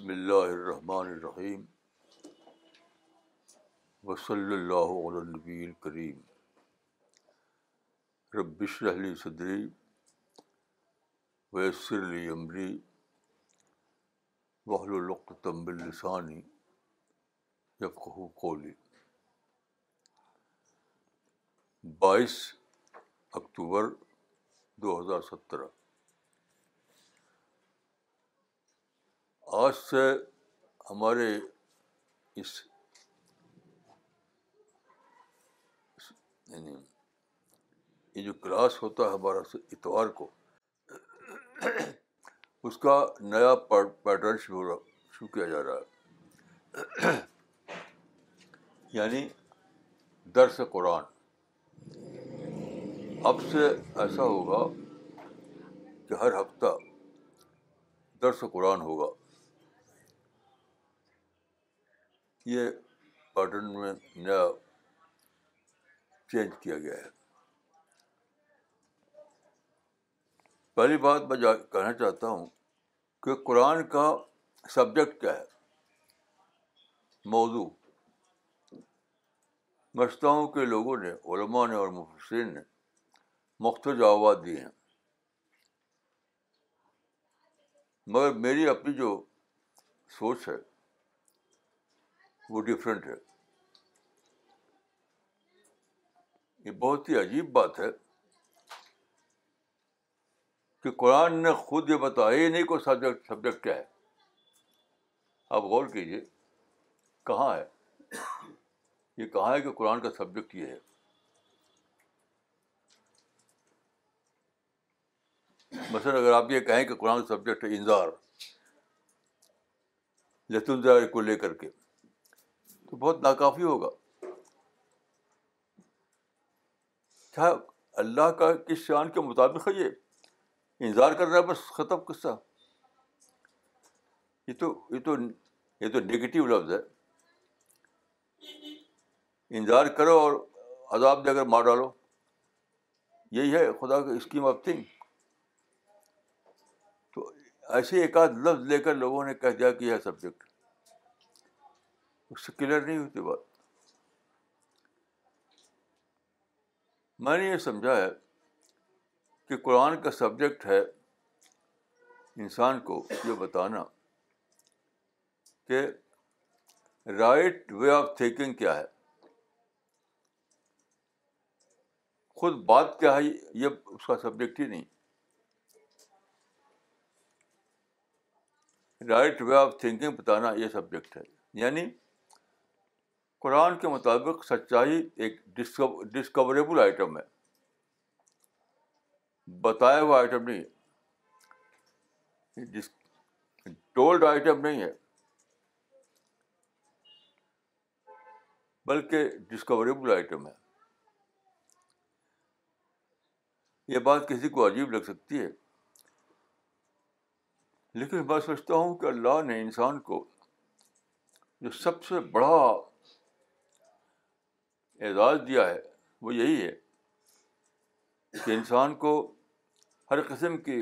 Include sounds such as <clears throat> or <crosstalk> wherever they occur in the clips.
بسم اللہ الرحمن الرحیم وصلی اللہ علی نبی کریم ربش رحلی صدری ویسر علی عمری وحل وحلالقوتم السانی یفقہ کولی بائیس اکتوبر دو ہزار سترہ آج سے ہمارے اس یعنی یہ جو کلاس ہوتا ہے ہمارا اتوار کو اس کا نیا پیٹرن شروع شروع کیا جا رہا ہے یعنی درس قرآن اب سے ایسا ہوگا کہ ہر ہفتہ درس قرآن ہوگا یہ پیٹرن میں نیا چینج کیا گیا ہے پہلی بات میں جا کہنا چاہتا ہوں کہ قرآن کا سبجیکٹ کیا ہے موضوع ہوں کے لوگوں نے علماء نے اور مفسرین نے مختلف جوابات دیے ہیں مگر میری اپنی جو سوچ ہے وہ ڈفرینٹ ہے یہ بہت ہی عجیب بات ہے کہ قرآن نے خود یہ بتایا ہی نہیں کوئی سبجیکٹ سبجیکٹ کیا ہے آپ غور کیجیے کہاں ہے یہ کہاں ہے کہ قرآن کا سبجیکٹ یہ ہے مثلاً اگر آپ یہ کہیں کہ قرآن کا سبجیکٹ ہے انضار لطنظار کو لے کر کے تو بہت ناکافی ہوگا کیا اللہ کا کس شان کے مطابق ہے یہ انتظار کر رہا ہے بس ختم قصہ یہ تو یہ تو یہ تو نگیٹو لفظ ہے انتظار کرو اور عذاب دے کر مار ڈالو یہی ہے خدا کا اسکیم آف تھنگ تو ایسے ایک آدھ لفظ لے کر لوگوں نے کہہ دیا کہ یہ سبجیکٹ اس سے کلیئر نہیں ہوتی بات میں نے یہ سمجھا ہے کہ قرآن کا سبجیکٹ ہے انسان کو یہ بتانا کہ رائٹ وے آف تھینکنگ کیا ہے خود بات کیا ہے یہ اس کا سبجیکٹ ہی نہیں رائٹ وے آف تھینکنگ بتانا یہ سبجیکٹ ہے یعنی قرآن کے مطابق سچائی ایک ڈسکوریبل آئٹم ہے بتایا ہوا آئٹم نہیں ہے ٹولڈ آئٹم نہیں ہے بلکہ ڈسکوریبل آئٹم ہے یہ بات کسی کو عجیب لگ سکتی ہے لیکن میں سوچتا ہوں کہ اللہ نے انسان کو جو سب سے بڑا اعزاز دیا ہے وہ یہی ہے کہ انسان کو ہر قسم کی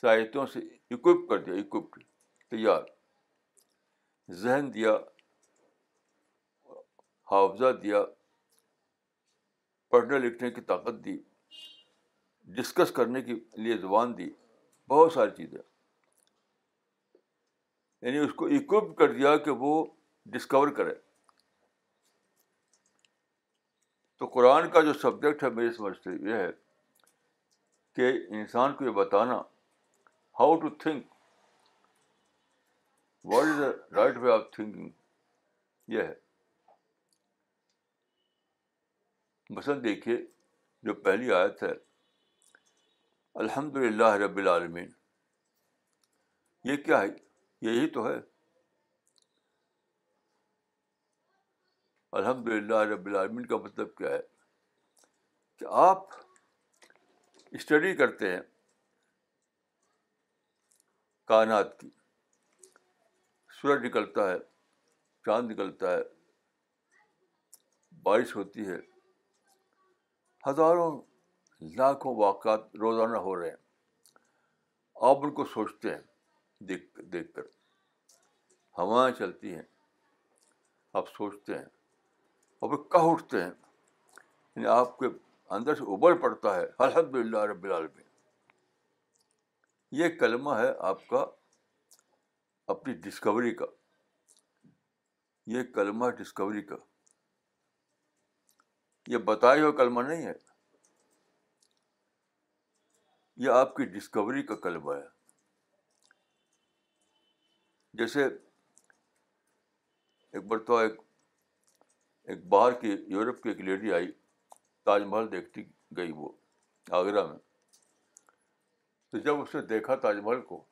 صلاحیتوں سے اکوپ کر دیا اکوپڈ تیار ذہن دیا حافظہ دیا پڑھنے لکھنے کی طاقت دی ڈسکس کرنے کے لیے زبان دی بہت ساری چیزیں یعنی اس کو اکوپ کر دیا کہ وہ ڈسکور کرے تو قرآن کا جو سبجیکٹ ہے میری سمجھ سے یہ ہے کہ انسان کو یہ بتانا how to think what is the right way of thinking یہ ہے مثلاً دیکھیے جو پہلی آیت ہے الحمد للہ رب العالمین یہ کیا ہے یہی تو ہے الحمد للہ رب العالمین کا مطلب کیا ہے کہ آپ اسٹڈی کرتے ہیں کائنات کی سورج نکلتا ہے چاند نکلتا ہے بارش ہوتی ہے ہزاروں لاکھوں واقعات روزانہ ہو رہے ہیں آپ ان کو سوچتے ہیں دیکھ دیکھ کر ہوائیں چلتی ہیں آپ سوچتے ہیں اور کہہ اٹھتے ہیں یعنی آپ کے اندر سے ابر پڑتا ہے الحمد للہ رب العالمین یہ کلمہ ہے آپ کا اپنی ڈسکوری کا یہ کلمہ ڈسکوری کا یہ بتایا ہوا کلمہ نہیں ہے یہ آپ کی ڈسکوری کا کلمہ ہے جیسے ایک بڑھتا ایک ایک باہر کے یورپ کی ایک لیڈی آئی تاج محل دیکھتی گئی وہ آگرہ میں تو جب اس نے دیکھا تاج محل کو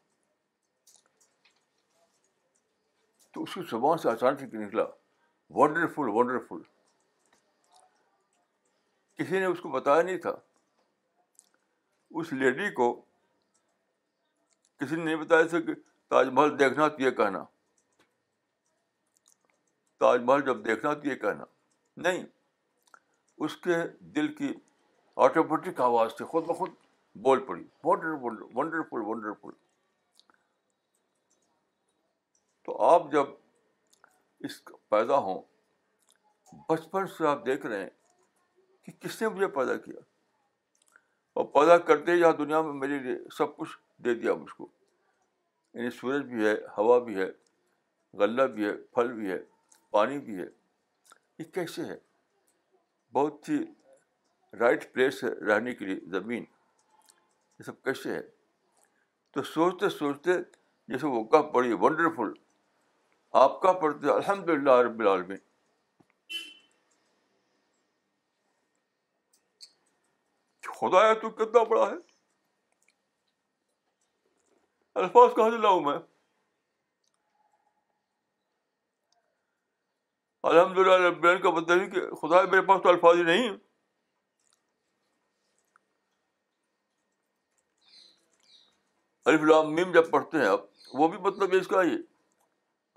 تو اس کی زبان سے آسان سے نکلا ونڈرفل ونڈرفل کسی نے اس کو بتایا نہیں تھا اس لیڈی کو کسی نے نہیں بتایا تھا کہ تاج محل دیکھنا تو یہ کہنا تاج محل جب دیکھنا تو یہ کہنا نہیں اس کے دل کی آٹومیٹک آواز تھی خود بخود بول پڑی ونڈرفل ونڈرفل ونڈرفل تو آپ جب اس پیدا ہوں بچپن سے آپ دیکھ رہے ہیں کہ کس نے مجھے پیدا کیا اور پیدا کرتے یہاں دنیا میں میرے لیے سب کچھ دے دیا مجھ کو یعنی سورج بھی ہے ہوا بھی ہے غلہ بھی ہے پھل بھی ہے پانی بھی ہے یہ کیسے ہے بہت ہی رائٹ پلیس ہے رہنے کے لیے زمین یہ سب کیسے ہے تو سوچتے سوچتے جیسے وہ کب پڑی ونڈرفل آپ کا پڑھتے الحمد للہ رب العالمین خدا ہے تو کتنا بڑا ہے الفاظ کہاں سے لاؤں میں الحمد للہ ربین کا مطلب یہ کہ خدا میرے پاس تو الفاظ ہی نہیں الف الام جب پڑھتے ہیں آپ وہ بھی مطلب اس کا یہ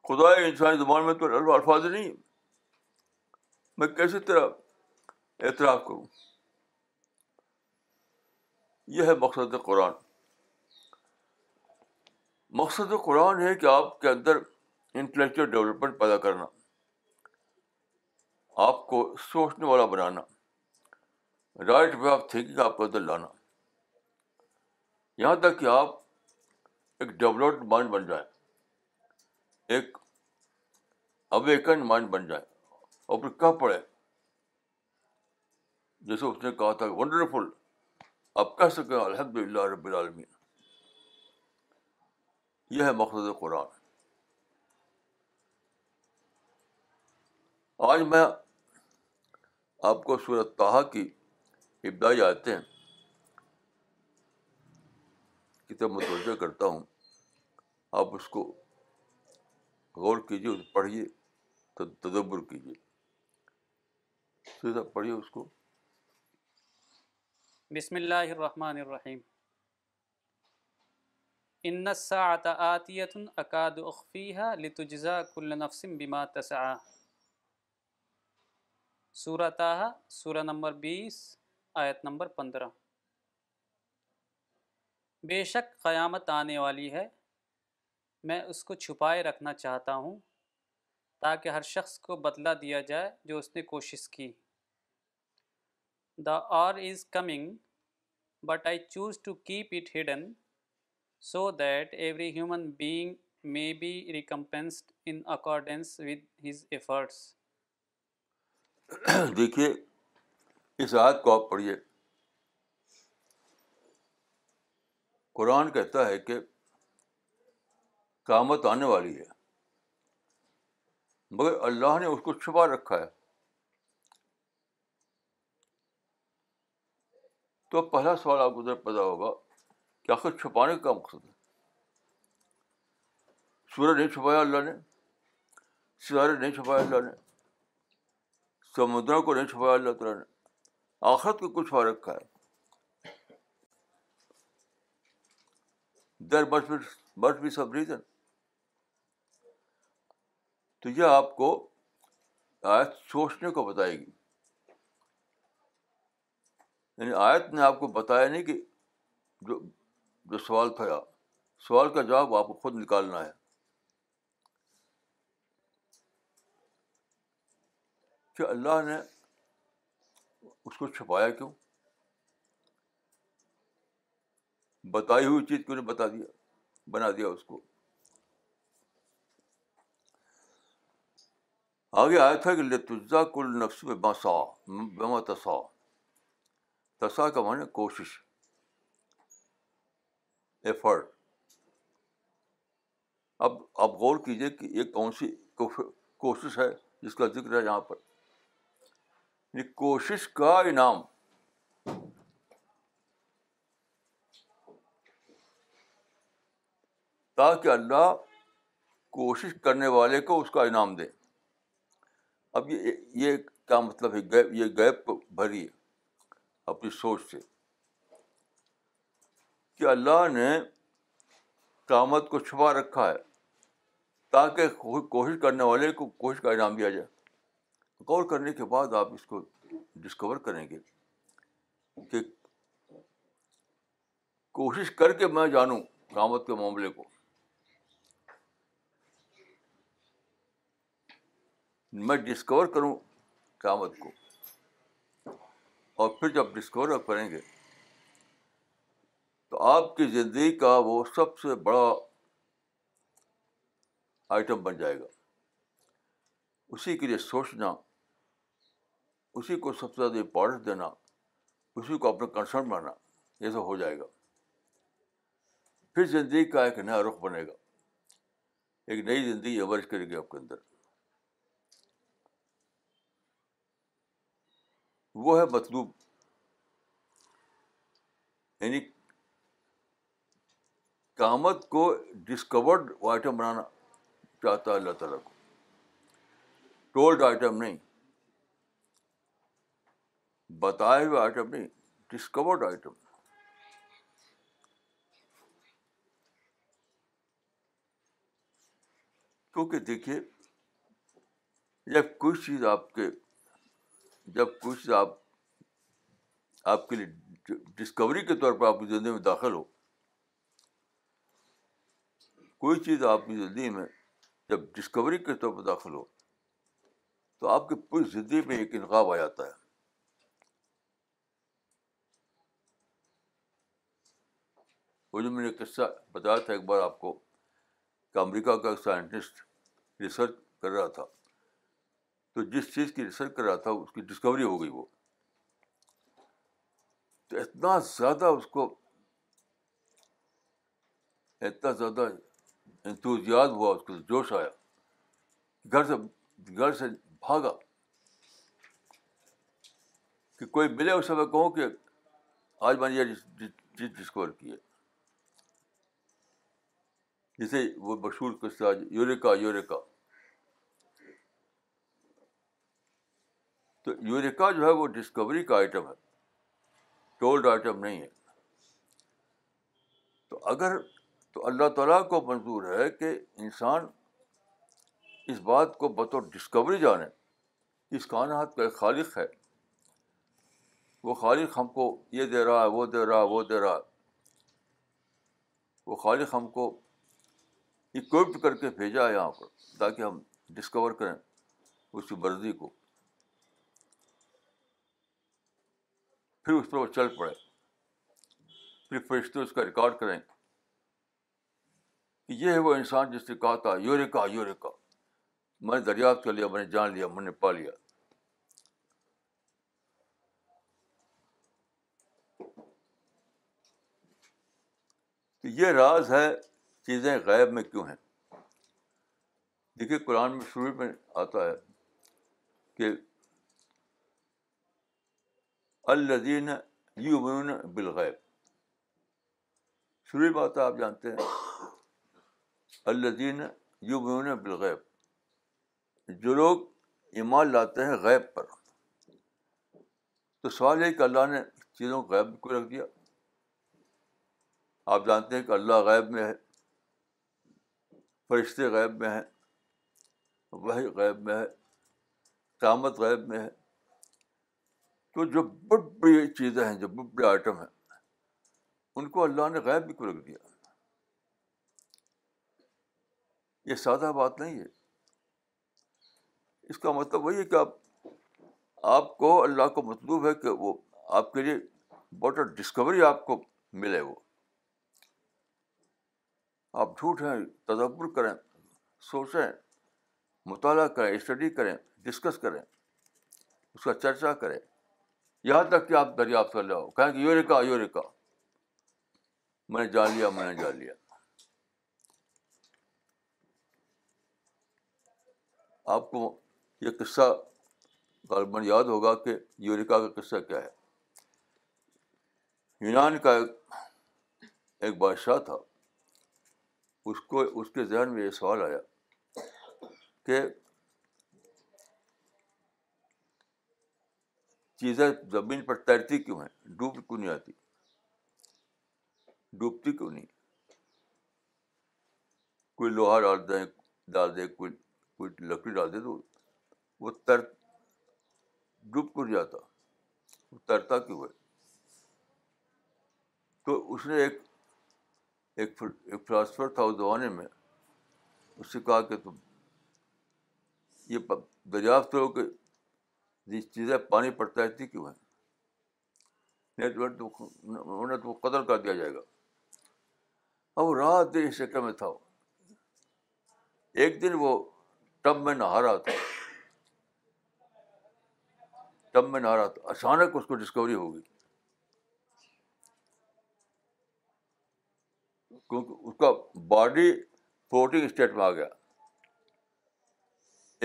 خدا انسانی زبان میں تو الفاظ نہیں میں کیسے طرح اعتراف کروں یہ ہے مقصد قرآن مقصد قرآن ہے کہ آپ کے اندر انٹلیکچوئل ڈیولپمنٹ پیدا کرنا آپ کو سوچنے والا بنانا رائٹ وے آف تھنکنگ آپ کو یہاں تک کہ آپ ایک ڈیولپڈ مائنڈ بن جائیں ایک اویکن مائنڈ بن جائیں اور پھر پڑے جیسے اس نے کہا تھا ونڈرفل آپ کہہ سکیں الحمد للہ رب العالمین یہ ہے مقصد قرآن آج میں آپ کو صورت تحا کی ابدائی آتے ہیں کتاب متوجہ کرتا ہوں آپ اس کو غور کیجیے پڑھیے تدبر کیجیے سیدھا پڑھیے اس کو بسم اللہ الرحمن الرحیم کل نفس بما تسعى سورہ تاہا سورہ نمبر بیس آیت نمبر پندرہ بے شک قیامت آنے والی ہے میں اس کو چھپائے رکھنا چاہتا ہوں تاکہ ہر شخص کو بدلہ دیا جائے جو اس نے کوشش کی the hour is coming but I choose to keep it hidden so that every human being may be recompensed in accordance with his efforts <coughs> دیکھیے اس آیت کو آپ پڑھیے قرآن کہتا ہے کہ قیامت آنے والی ہے مگر اللہ نے اس کو چھپا رکھا ہے تو پہلا سوال آپ کو ذرا پتا ہوگا کہ آخر چھپانے کا مقصد ہے سورج نہیں چھپایا اللہ نے سیارے نہیں چھپایا اللہ نے سمندروں کو نہیں چھپایا اللہ تعالیٰ نے آخرت کو کچھ اور رکھا ہے در برف برف بھی سب ریزن تو یہ آپ کو آیت سوچنے کو بتائے گی یعنی آیت نے آپ کو بتایا نہیں کہ جو جو سوال تھا سوال کا جواب آپ کو خود نکالنا ہے کہ اللہ نے اس کو چھپایا کیوں بتائی ہوئی چیز کیوں نے بتا دیا بنا دیا اس کو آگے آیا تھا کہ لتجا کل نفس میں بسا بما تسا تسا کا معنی کوشش ایفرٹ اب آپ غور کیجیے کہ یہ کون سی کوشش ہے جس کا ذکر ہے یہاں پر یعنی کوشش کا انعام تاکہ اللہ کوشش کرنے والے کو اس کا انعام دے اب یہ یہ کیا مطلب ہے گیپ یہ گیپ بھری ہے اپنی سوچ سے کہ اللہ نے قیامت کو چھپا رکھا ہے تاکہ کوشش کرنے والے کو کوشش کا انعام دیا جائے غور کرنے کے بعد آپ اس کو ڈسکور کریں گے کہ کوشش کر کے میں جانوں کامت کے معاملے کو میں ڈسکور کروں کامت کو اور پھر جب ڈسکور کریں گے تو آپ کی زندگی کا وہ سب سے بڑا آئٹم بن جائے گا اسی کے لیے سوچنا اسی کو سب سے زیادہ امپورٹنس دینا اسی کو اپنا کنسرن بنانا سب ہو جائے گا پھر زندگی کا ایک نیا رخ بنے گا ایک نئی زندگی ایورج کرے گی آپ کے اندر وہ ہے مطلوب یعنی کامت کو ڈسکورڈ آئٹم بنانا چاہتا ہے اللہ تعالیٰ کو ٹولڈ آئٹم نہیں بتائے ہوئے نہیں ڈسکورڈ آئٹم کیونکہ دیکھیے جب کوئی چیز آپ کے جب کوئی چیز آپ آپ کے لیے ڈسکوری کے طور پر آپ کی زندگی میں داخل ہو کوئی چیز آپ کی زندگی میں جب ڈسکوری کے طور پر داخل ہو تو آپ کی پوری زندگی میں ایک انقاب آ جاتا ہے وہ جو میں نے قصہ بتایا تھا ایک بار آپ کو کہ امریکہ کا ایک سائنٹسٹ ریسرچ کر رہا تھا تو جس چیز کی ریسرچ کر رہا تھا اس کی ڈسکوری ہو گئی وہ تو اتنا زیادہ اس کو اتنا زیادہ انتوزیاد ہوا اس کو جوش آیا گھر سے گھر سے بھاگا کہ کوئی ملے اس میں کہوں کہ آج میں نے یہ چیز ڈسکور کی ہے جیسے وہ مشہور قصہ یوریکا یوریکا تو یوریکا جو ہے وہ ڈسکوری کا آئٹم ہے ٹولڈ آئٹم نہیں ہے تو اگر تو اللہ تعالیٰ کو منظور ہے کہ انسان اس بات کو بطور ڈسکوری جانے اس کائنات کا ایک خالق ہے وہ خالق ہم کو یہ دے رہا ہے وہ دے رہا ہے وہ دے رہا ہے وہ خالق ہم کو اکوپڈ کر کے بھیجا ہے یہاں پر تاکہ ہم ڈسکور کریں اس کی بردی کو پھر اس پر وہ چل پڑے پھر فرشتے اس کا ریکارڈ کریں کہ یہ ہے وہ انسان جس نے کہا تھا یوریکا یوریکا میں نے دریافت کر لیا میں نے جان لیا میں نے پا لیا یہ راز ہے چیزیں غائب میں کیوں ہیں دیکھیے قرآن میں شروع میں آتا ہے کہ الدین یو بالغیب شروع میں آتا ہے آپ جانتے ہیں الدین یو بین بالغیب جو لوگ ایمان لاتے ہیں غیب پر تو سوال ہے کہ اللہ نے چیزوں کو غیب کو رکھ دیا آپ جانتے ہیں کہ اللہ غیب میں ہے فرشتے غیب میں ہیں وہی غیب میں ہے قیامت غیب میں ہے تو جو بڑی بڑی چیزیں ہیں جو بڑے بڑے آئٹم ہیں ان کو اللہ نے غیب بھی کو رکھ دیا یہ سادہ بات نہیں ہے اس کا مطلب وہی ہے کہ آپ آپ کو اللہ کو مطلوب ہے کہ وہ آپ کے لیے بہت ڈسکوری آپ کو ملے وہ آپ جھوٹ ہیں تدبر کریں سوچیں مطالعہ کریں اسٹڈی کریں ڈسکس کریں اس کا چرچا کریں یہاں تک کہ آپ دریافت کر جاؤ کہیں کہ یوریکا یوریکا میں نے جان لیا میں نے جان لیا آپ کو یہ قصہ غالباً یاد ہوگا کہ یوریکا کا قصہ کیا ہے یونان کا ایک بادشاہ تھا اس کو اس کے ذہن میں یہ سوال آیا کہ چیزیں زمین پر تیرتی کیوں ہیں ڈوب کیوں نہیں آتی ڈوبتی کیوں نہیں کوئی لوہا ڈال دیں ڈال دیں کوئی کوئی لکڑی ڈال دے تو وہ تیر ڈوب کیوں نہیں آتا وہ تیرتا کیوں ہے تو اس نے ایک ایک ایک فلاسفر تھا اس زمانے میں اس سے کہا کہ تم یہ دریافت ہو کہ جس چیزیں پانی پڑتا کیوں ہے انہیں تو قتل کر دیا جائے گا اب وہ رات اس چکر میں تھا ایک دن وہ ٹب میں نہا رہا تھا ٹب میں نہا رہا تھا اچانک اس کو ڈسکوری ہوگی کیونکہ اس کا باڈی فلوٹنگ اسٹیٹ میں آ گیا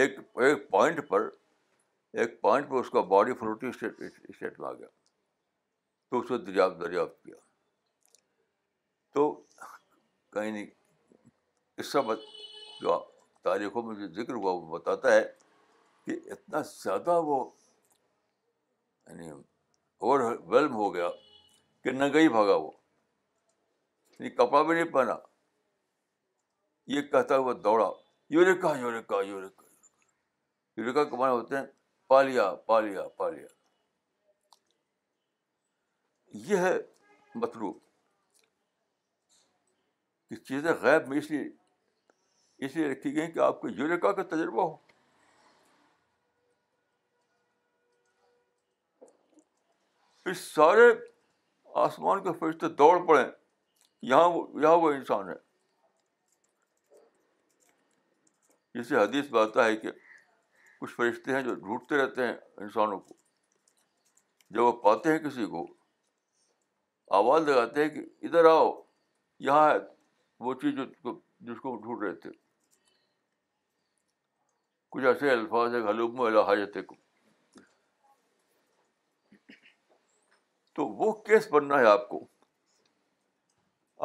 ایک ایک پوائنٹ پر ایک پوائنٹ پر اس کا باڈی فلوٹنگ اسٹیٹ میں آ گیا تو اس کو دریافت دریافت کیا تو کہیں نہیں اس سب جو تاریخوں میں جو ذکر ہوا وہ بتاتا ہے کہ اتنا زیادہ وہ یعنی اوور ویلم ہو گیا کہ نہ گئی بھاگا وہ کپڑا بھی نہیں پہنا یہ کہتا ہوا دوڑا یوریکا یوریکا یوریکا یوریکا کپڑے ہوتے ہیں پالیا پالیا پالیا یہ ہے مطلوب چیزیں غیب میں اس لیے اس لیے رکھی گئی کہ آپ کو یوریکا کا تجربہ ہو اس سارے آسمان کے فرشتے دوڑ پڑے یہاں وہ یہاں وہ انسان ہے جسے حدیث پاتا ہے کہ کچھ فرشتے ہیں جو ڈھونڈتے رہتے ہیں انسانوں کو جب وہ پاتے ہیں کسی کو آواز لگاتے ہیں کہ ادھر آؤ یہاں ہے وہ چیز جو جس کو ڈھونڈ رہے تھے کچھ ایسے الفاظ ہیں حلوم و لحاظت کو وہ کیس بننا ہے آپ کو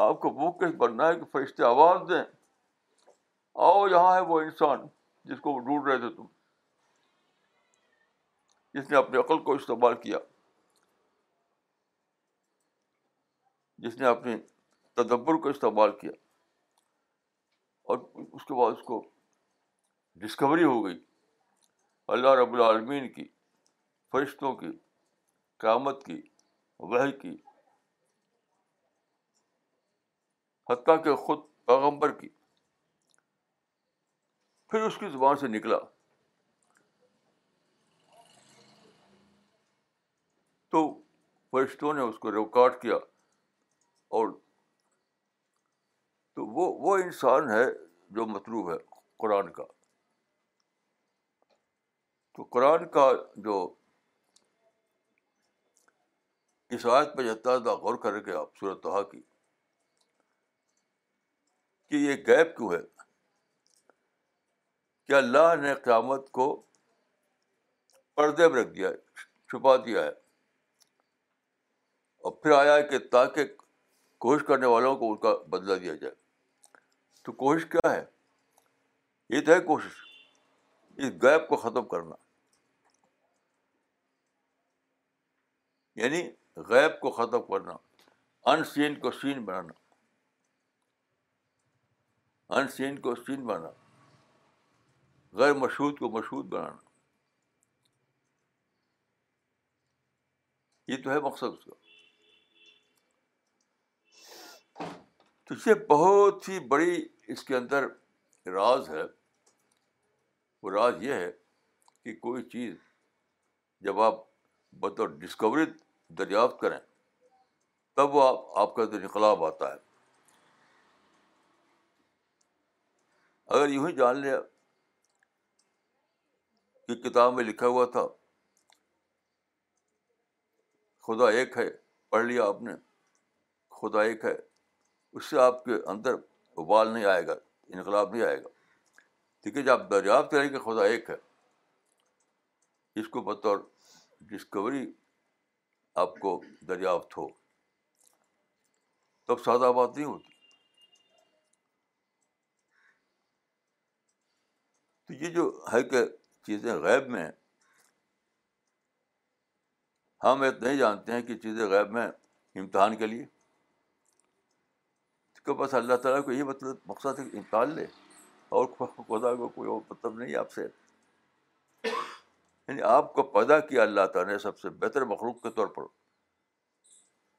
آپ کو بھوک کیس بننا ہے کہ فرشتے آواز دیں آؤ یہاں ہے وہ انسان جس کو وہ ڈھونڈ رہے تھے تم جس نے اپنی عقل کو استعمال کیا جس نے اپنے تدبر کو استعمال کیا اور اس کے بعد اس کو ڈسکوری ہو گئی اللہ رب العالمین کی فرشتوں کی قیامت کی وحی کی حتیٰ کہ خود پیغمبر کی پھر اس کی زبان سے نکلا تو فرشتوں نے اس کو ریکارڈ کیا اور تو وہ وہ انسان ہے جو مطلوب ہے قرآن کا تو قرآن کا جو اس آیت پہ جداز غور کر کے آپ صورت کی کہ یہ گیپ کیوں ہے کیا اللہ نے قیامت کو پردے میں رکھ دیا ہے چھپا دیا ہے اور پھر آیا کہ تاکہ کوشش کرنے والوں کو ان کا بدلا دیا جائے تو کوشش کیا ہے یہ تو ہے کوشش اس گیپ کو ختم کرنا یعنی غیب کو ختم کرنا ان سین کو سین بنانا ان سین کو سین بنانا غیر مشہور کو مشہور بنانا یہ تو ہے مقصد اس کا تو یہ بہت ہی بڑی اس کے اندر راز ہے وہ راز یہ ہے کہ کوئی چیز جب آپ بطور ڈسکوری دریافت کریں تب وہ آپ آپ کا انقلاب آتا ہے اگر یوں ہی جان لیا کہ کتاب میں لکھا ہوا تھا خدا ایک ہے پڑھ لیا آپ نے خدا ایک ہے اس سے آپ کے اندر ابال نہیں آئے گا انقلاب نہیں آئے گا ٹھیک ہے جب آپ دریافت کریں کہ خدا ایک ہے اس کو بطور ڈسکوری آپ کو دریافت ہو تب سادہ بات نہیں ہوتی تو یہ جو ہے کہ چیزیں غیب میں ہیں ہم ہی جانتے ہیں کہ چیزیں غیب میں امتحان کے لیے اللہ تعالیٰ کو یہ مطلب مقصد ہے کہ امتحان لے اور خدا کو کوئی اور مطلب نہیں آپ سے یعنی آپ کو پیدا کیا اللہ تعالیٰ نے سب سے بہتر مخلوق کے طور پر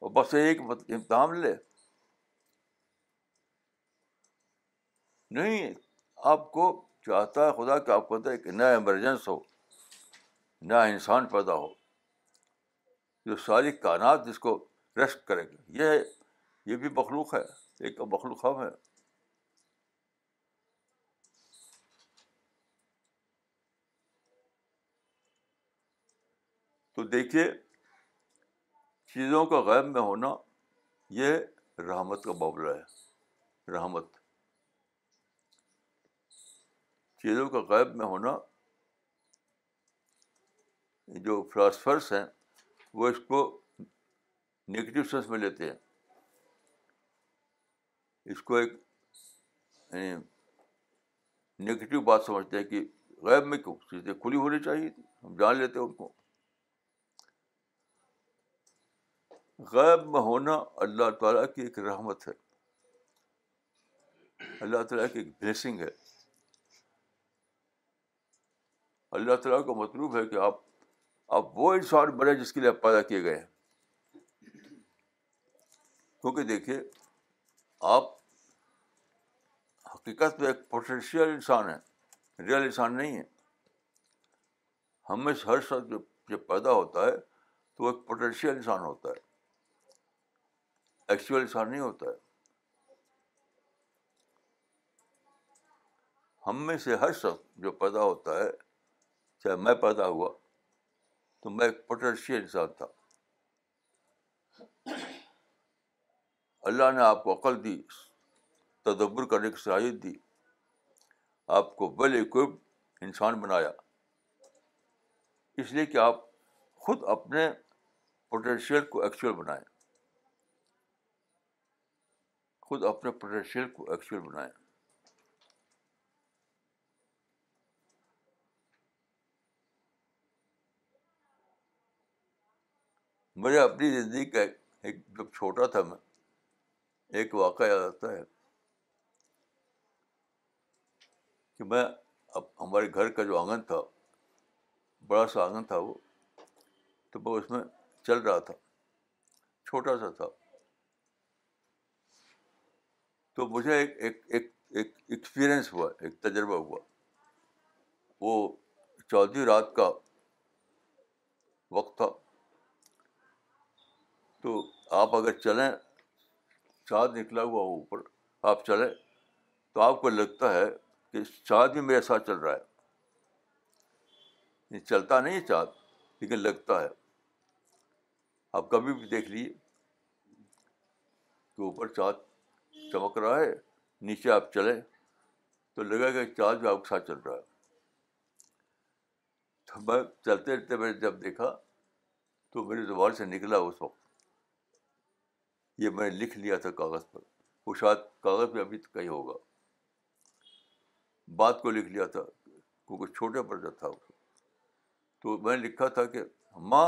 اور بس یہی کہ امتحان لے نہیں آپ کو چاہتا ہے خدا کہ آپ کو اندر ایک نیا ایمرجنس ہو نیا انسان پیدا ہو جو ساری کائنات جس کو ریسک کرے گی یہ یہ بھی مخلوق ہے ایک مخلوق ہم ہے تو دیکھیے چیزوں کا غیب میں ہونا یہ رحمت کا معاملہ ہے رحمت چیزوں کا غائب میں ہونا جو فلاسفرس ہیں وہ اس کو نگیٹو سینس میں لیتے ہیں اس کو ایک یعنی نگیٹیو بات سمجھتے ہیں کہ غیب میں کیوں چیزیں کھلی ہونی چاہیے ہم جان لیتے ان کو غیب میں ہونا اللہ تعالیٰ کی ایک رحمت ہے اللہ تعالیٰ کی ایک بلیسنگ ہے اللہ تعالیٰ کو مطلوب ہے کہ آپ آپ وہ انسان بنے جس کے لیے آپ پیدا کیے گئے ہیں کیونکہ دیکھیے آپ حقیقت میں ایک پوٹینشیل انسان ہے ریئل انسان نہیں ہے ہمیں سے ہر شخص جو پیدا ہوتا ہے تو ایک پوٹینشیل انسان ہوتا ہے ایکچوئل انسان نہیں ہوتا ہے ہم میں سے ہر شخص جو پیدا ہوتا ہے اچھا، میں پیدا ہوا تو میں ایک پوٹینشیل انسان تھا اللہ نے آپ کو عقل دی تدبر کرنے کی صلاحیت دی آپ کو ویل اکوپ انسان بنایا اس لیے کہ آپ خود اپنے پوٹینشیل کو ایکچوئل بنائیں خود اپنے پوٹینشیل کو ایکچوئل بنائیں مجھے اپنی زندگی کا ایک جب مطلب چھوٹا تھا میں ایک واقعہ یاد آتا ہے کہ میں اب ہمارے گھر کا جو آنگن تھا بڑا سا آنگن تھا وہ تو میں اس میں چل رہا تھا چھوٹا سا تھا تو مجھے ایک ایک ایکسپیرئنس ہوا ایک تجربہ ہوا وہ چودھویں رات کا وقت تھا تو آپ اگر چلیں چاند نکلا ہوا اوپر آپ چلیں تو آپ کو لگتا ہے کہ چاند بھی میرے ساتھ چل رہا ہے چلتا نہیں چاند لیکن لگتا ہے آپ کبھی بھی دیکھ لیجیے کہ اوپر چاند چمک رہا ہے نیچے آپ چلیں تو لگے گا چاند بھی آپ کے ساتھ چل رہا ہے میں چلتے چلتے میں جب دیکھا تو میرے زبان سے نکلا اس وقت یہ میں نے لکھ لیا تھا کاغذ پر وہ شاید کاغذ پہ ابھی کہیں ہوگا بات کو لکھ لیا تھا کیونکہ چھوٹے پردہ تھا تو میں نے لکھا تھا کہ ماں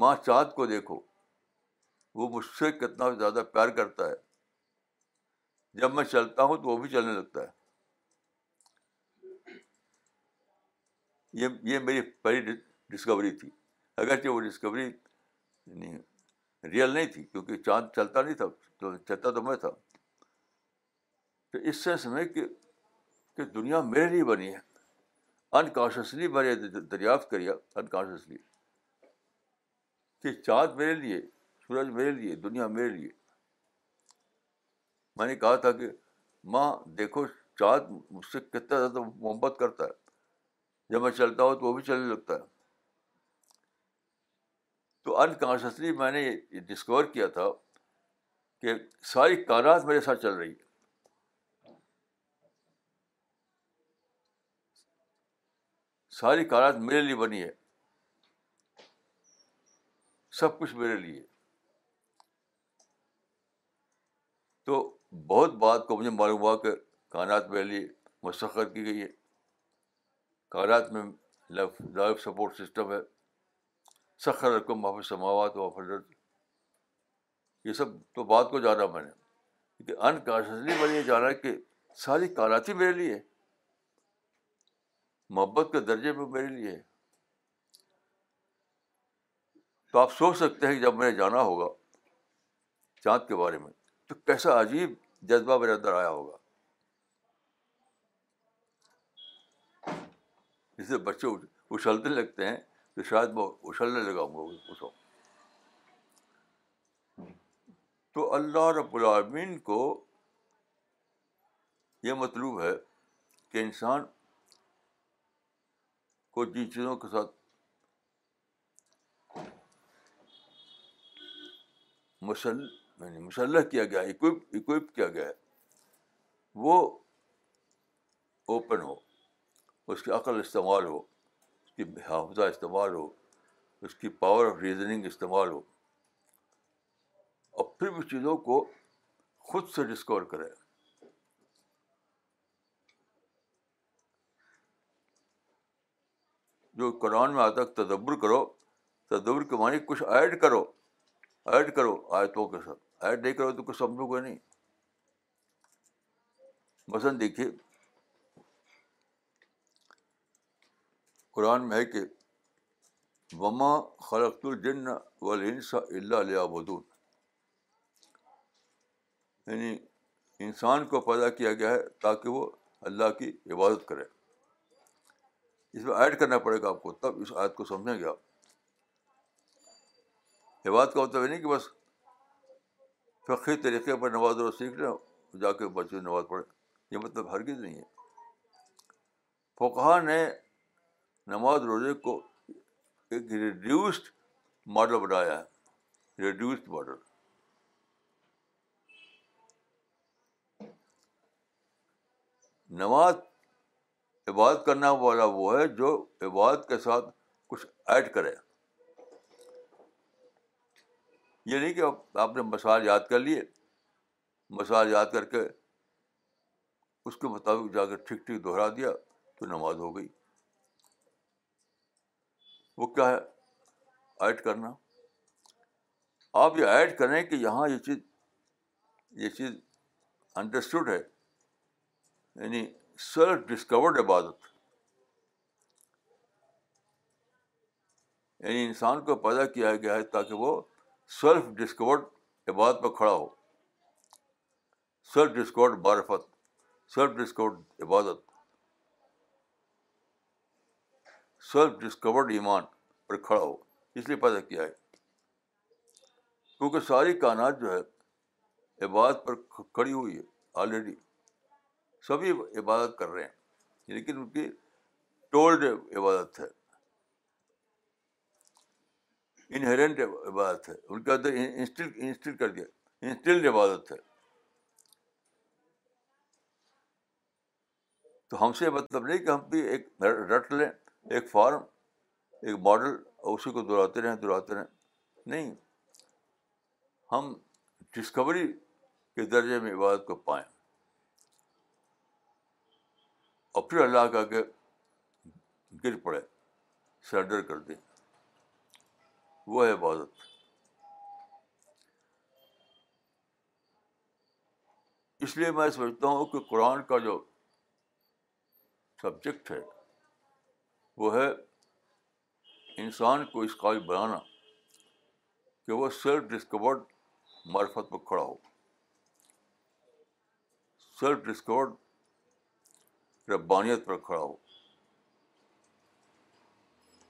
ماں چاند کو دیکھو وہ مجھ سے کتنا زیادہ پیار کرتا ہے جب میں چلتا ہوں تو وہ بھی چلنے لگتا ہے یہ یہ میری پہلی ڈسکوری تھی اگرچہ وہ ڈسکوری یعنی ریئل نہیں تھی کیونکہ چاند چلتا نہیں تھا چلتا تو میں تھا تو اس سینس میں کہ کہ دنیا میرے لیے بنی ہے میں نے دریافت کریا انکانشیسلی کہ چاند میرے لیے سورج میرے لیے دنیا میرے لیے میں نے کہا تھا کہ ماں دیکھو چاند مجھ سے کتنا زیادہ محبت کرتا ہے جب میں چلتا ہوں تو وہ بھی چلنے لگتا ہے تو انکانشیسلی میں نے یہ ڈسکور کیا تھا کہ ساری کائنات میرے ساتھ چل رہی ہے ساری کائنات میرے لیے بنی ہے سب کچھ میرے لیے تو بہت بات کو مجھے معلوم ہوا کہ کائنات میرے لیے مسخر کی گئی ہے کائنات میں لائف سپورٹ سسٹم ہے سخر رقم محفوظ سماوات و یہ سب تو بات کو جانا میں نے کانشسلی میں نے یہ جانا کہ ساری کالاتی میرے لیے محبت کے درجے میں میرے لیے تو آپ سوچ سکتے ہیں کہ جب میں نے جانا ہوگا چاند کے بارے میں تو کیسا عجیب جذبہ میرے اندر آیا ہوگا سے بچے اچھلتے لگتے ہیں تو شاید میں اچھلنے لگا ہوں گا وقت تو اللہ رب العالمین کو یہ مطلوب ہے کہ انسان کو جن چیزوں کے ساتھ مسل مسلح کیا گیا اکوپ اکوپ کیا گیا ہے وہ اوپن ہو اس کی عقل استعمال ہو کی حافظہ استعمال ہو اس کی پاور آف ریزننگ استعمال ہو اور پھر بھی چیزوں کو خود سے ڈسکور کرے جو قرآن میں آتا ہے تدبر کرو تدبر کے معنی کچھ ایڈ کرو ایڈ کرو آیتوں کے ساتھ ایڈ نہیں کرو تو کچھ سمجھو گے نہیں مثلاً دیکھیے قرآن میں ہے کہ وما خلقت الجن الا اللہ یعنی انسان کو پیدا کیا گیا ہے تاکہ وہ اللہ کی عبادت کرے اس میں ایڈ کرنا پڑے گا آپ کو تب اس عادت کو سمجھیں گے آپ عبادت کا مطلب نہیں کہ بس فقی طریقے پر نواز اور سیکھ لیں جا کے بچوں نواز نماز یہ مطلب ہرگز نہیں ہے فقہ نے نماز روزے کو ایک ریڈیوسڈ ماڈل بنایا ہے ریڈیوسڈ ماڈل نماز عبادت کرنا والا وہ ہے جو عبادت کے ساتھ کچھ ایڈ کرے یہ نہیں کہ آپ نے مسائل یاد کر لیے مسائل یاد کر کے اس کے مطابق جا کے ٹھیک ٹھیک دہرا دیا تو نماز ہو گئی وہ کیا ہے ایڈ کرنا آپ یہ ایڈ کریں کہ یہاں یہ چیز یہ چیز انڈرسٹوڈ ہے یعنی سیلف ڈسکورڈ عبادت یعنی انسان کو پیدا کیا گیا ہے تاکہ وہ سیلف ڈسکورڈ عبادت پر کھڑا ہو سیلف ڈسکورڈ بارفت سیلف ڈسکورڈ عبادت سیلف ڈسکورڈ ایمان پر کھڑا ہو اس لیے پیدا کیا ہے کیونکہ ساری کائنات جو ہے عبادت پر کھڑی ہوئی ہے آلریڈی سبھی عبادت کر رہے ہیں لیکن ان کی ٹولڈ عبادت ہے انہرینٹ عبادت ہے ان کے اندر انسٹل انسٹل کر دیا عبادت ہے تو ہم سے مطلب نہیں کہ ہم بھی ایک رٹ لیں ایک فارم ایک ماڈل اسی کو دہراتے رہیں دہراتے رہیں نہیں ہم ڈسکوری کے درجے میں عبادت کو پائیں اور پھر اللہ کا کے گر پڑے سرڈر کر دیں وہ ہے عبادت اس لیے میں سمجھتا ہوں کہ قرآن کا جو سبجیکٹ ہے وہ ہے انسان کو اس قابل بنانا کہ وہ سیلف ڈسکورڈ معرفت پر کھڑا ہو سیلف ڈسکورڈ ربانیت پر کھڑا ہو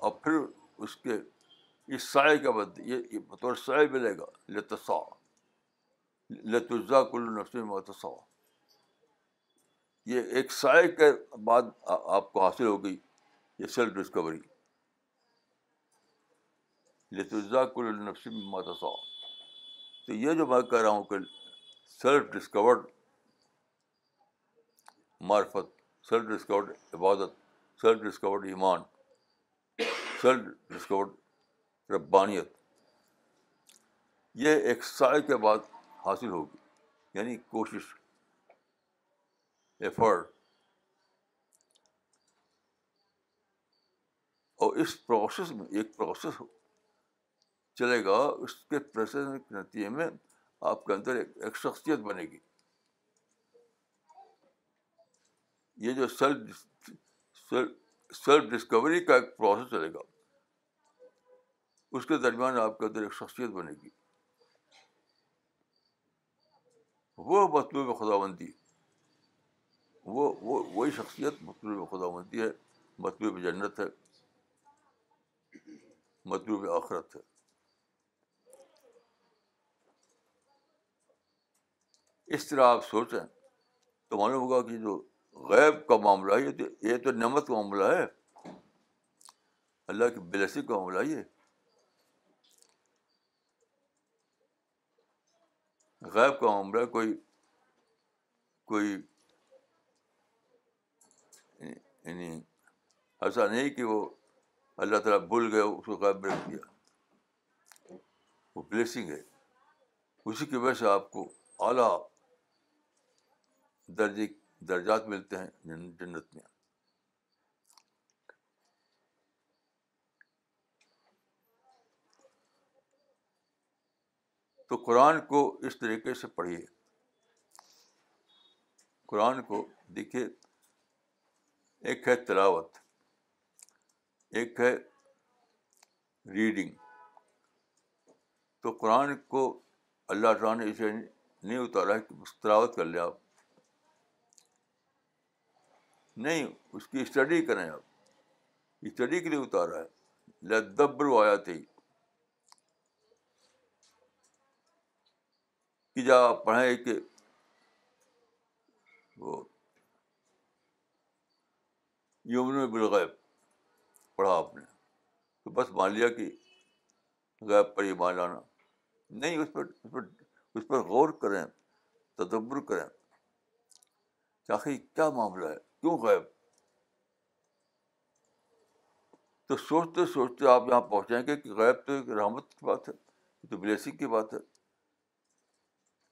اور پھر اس کے اس سائے کا بد یہ بطور سائے ملے گا لتسا لتجا کل نفس متسا یہ ایک سائے کے بعد آپ کو حاصل ہو گئی یہ سیلف ڈسکوری لطا کل نفسی ماتسا تو یہ جو میں کہہ رہا ہوں کہ سیلف ڈسکورڈ معرفت سیلف ڈسکورڈ عبادت سیلف ڈسکورڈ ایمان سیلف ڈسکورڈ ربانیت یہ ایک سائے کے بعد حاصل ہوگی یعنی کوشش ایفرٹ اور اس پروسیس میں ایک پروسیس چلے گا اس کے پروسیس نتیجے میں آپ کے اندر ایک ایک شخصیت بنے گی یہ جو سیلف سیلف ڈسکوری کا ایک پروسیس چلے گا اس کے درمیان آپ کے اندر ایک شخصیت بنے گی وہ مطلوب خدا بندی وہ وہی شخصیت مطلوب خدا بندی ہے مطلوب جنت ہے مطلوب آخرت ہے اس طرح آپ سوچیں تو معلوم ہوگا کہ جو غیب کا معاملہ یہ تو یہ تو نعمت کا معاملہ ہے اللہ کی بلسی کا معاملہ یہ غیب کا معاملہ کوئی کوئی یعنی, یعنی ایسا نہیں کہ وہ اللہ تعالیٰ بھول گئے اس کو قائم رکھ دیا وہ بلیسنگ ہے اسی کی وجہ سے آپ کو اعلیٰ درجے درجات ملتے ہیں جنت میں تو قرآن کو اس طریقے سے پڑھیے قرآن کو دیکھیے ایک ہے تلاوت ایک ہے ریڈنگ تو قرآن کو اللہ تعالیٰ نے اسے نہیں اتارا کہ تلاوت کر لیں آپ نہیں اس کی اسٹڈی کریں آپ اسٹڈی کے لیے اتارا ہے لدبر آیا تھی کہ جب آپ پڑھیں کہ وہ بالغیب پڑھا آپ نے تو بس مان لیا کہ غائب پر ایمان لانا نہیں اس پر اس پر اس پر غور کریں تدبر کریں کہ آخر کیا معاملہ ہے کیوں غائب تو سوچتے سوچتے آپ یہاں پہنچیں گے کہ غائب تو ایک رحمت کی بات ہے تو بلیسنگ کی بات ہے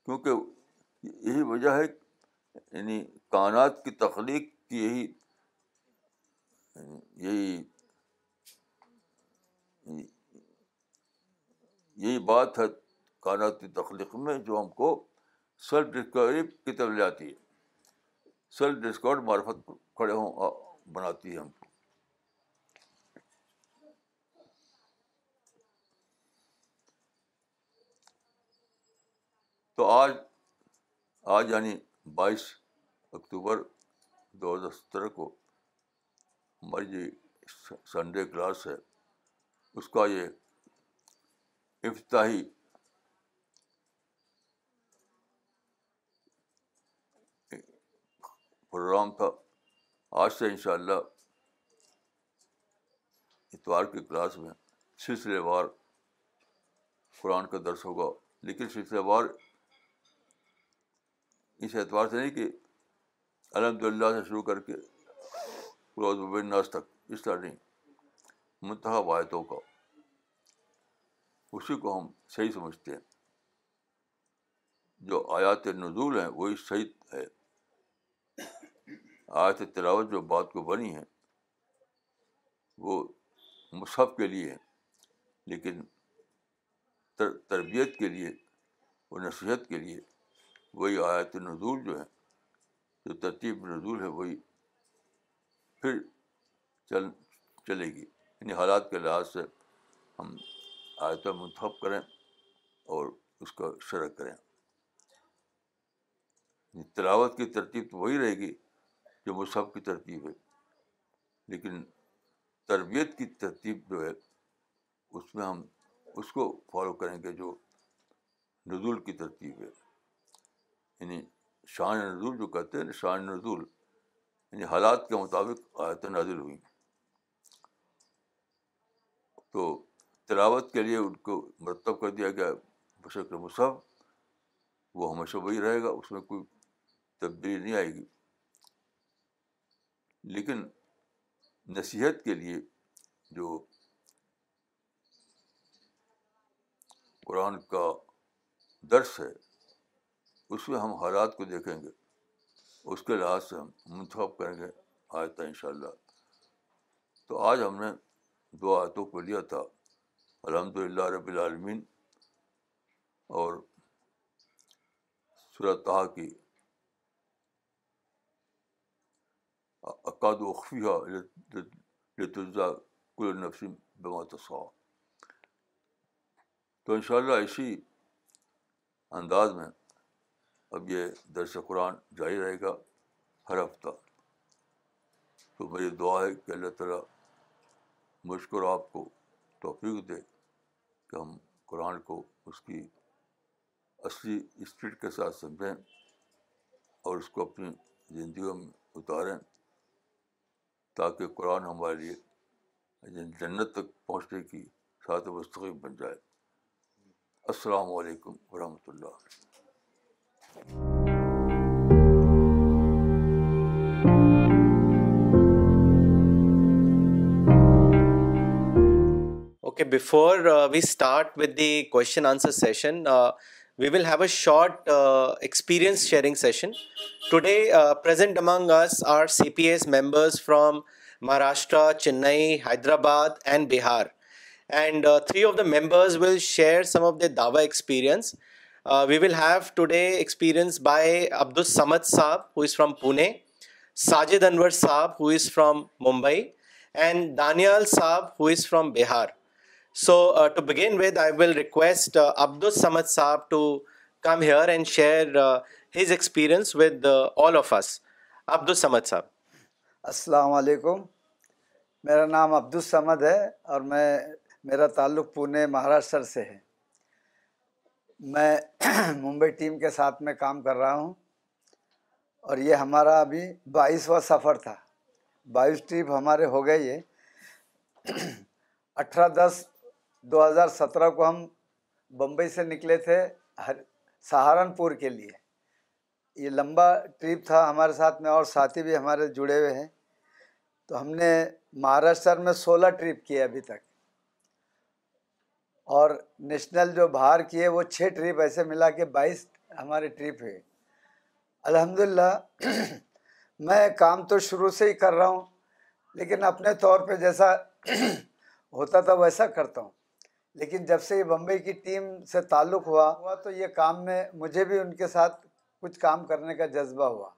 کیونکہ یہی وجہ ہے یعنی کائنات کی تخلیق کی یہی یعنی یہی یعنی یہی بات ہے قانوتی تخلیق میں جو ہم کو سیلف ڈسکوری کی طرف لے آتی ہے سیلف ڈسکور معرفت کھڑے ہوں بناتی ہے ہم کو تو آج آج یعنی بائیس اکتوبر دو ہزار سترہ کو ہماری جو سنڈے کلاس ہے اس کا یہ افتتاحی پروگرام تھا آج سے ان شاء اللہ اتوار کی کلاس میں سلسلے وار قرآن کا درس ہوگا لیکن سلسلے وار اس اعتبار سے نہیں کہ الحمد للہ سے شروع کر کے روز و تک اس طرح نہیں منتخب آیتوں کا اسی کو ہم صحیح سمجھتے ہیں جو آیات نزول ہیں وہی صحیح ہے آیت تلاوت جو بات کو بنی ہے وہ مصحف کے لیے ہے لیکن تر تربیت کے لیے اور نصیحت کے لیے وہی آیت نزول جو ہیں جو ترتیب نزول ہے وہی پھر چل چلے گی یعنی حالات کے لحاظ سے ہم آیت منتخب کریں اور اس کا شرح کریں یعنی تلاوت کی ترتیب تو وہی رہے گی جو مصحف کی ترتیب ہے لیکن تربیت کی ترتیب جو ہے اس میں ہم اس کو فالو کریں گے جو نزول کی ترتیب ہے یعنی شان نزول جو کہتے ہیں شان نزول یعنی حالات کے مطابق آیتیں نازل ہوئی تو تلاوت کے لیے ان کو مرتب کر دیا گیا ہے مصحف وہ ہمیشہ وہی رہے گا اس میں کوئی تبدیلی نہیں آئے گی لیکن نصیحت کے لیے جو قرآن کا درس ہے اس میں ہم حالات کو دیکھیں گے اس کے لحاظ سے ہم منتخب کریں گے آیتیں ان شاء اللہ تو آج ہم نے دو آیتوں کو لیا تھا الحمد للہ رب العالمین اور صورت کی و عکادہ کل نفسم بما تصا تو ان شاء اللہ اسی انداز میں اب یہ درس قرآن جاری رہے گا ہر ہفتہ تو میری دعا ہے کہ اللہ تعالیٰ مشکر آپ کو توفیق دے کہ ہم قرآن کو اس کی اصلی اسپرٹ کے ساتھ سمجھیں اور اس کو اپنی زندگیوں میں اتاریں تاکہ قرآن ہمارے لیے یعنی جنت تک پہنچنے کی ساتھ مستقب بن جائے السلام علیکم ورحمۃ اللہ okay before we start with the question answer session we will have a short experience sharing session today present among our C P S members from Maharashtra Chennai Hyderabad and Bihar and three of the members will share some of the Dawa experience we will have today experience by Abdussamad sahab who is from Pune Sajid Anwar sahab who is from Mumbai and Danial sahab who is from بہار میرا نام عبدالصمد ہے اور میں میرا تعلق پونے مہاراشٹر سے ہے میں ممبئی ٹیم کے ساتھ میں کام کر رہا ہوں اور یہ ہمارا ابھی بائیسواں سفر تھا بائیس ٹرپ ہمارے ہو ہے اٹھارہ دس دو ہزار سترہ کو ہم بمبئی سے نکلے تھے سہارنپور کے لیے یہ لمبا ٹرپ تھا ہمارے ساتھ میں اور ساتھی بھی ہمارے جڑے ہوئے ہیں تو ہم نے مہاراشٹر میں سولہ ٹرپ کیے ابھی تک اور نیشنل جو باہر کیے وہ چھ ٹرپ ایسے ملا کے بائیس ہمارے ٹرپ ہوئے الحمد للہ میں کام تو شروع سے ہی کر رہا ہوں لیکن اپنے طور پہ جیسا ہوتا تھا ویسا کرتا ہوں لیکن جب سے یہ بمبئی کی ٹیم سے تعلق ہوا ہوا تو یہ کام میں مجھے بھی ان کے ساتھ کچھ کام کرنے کا جذبہ ہوا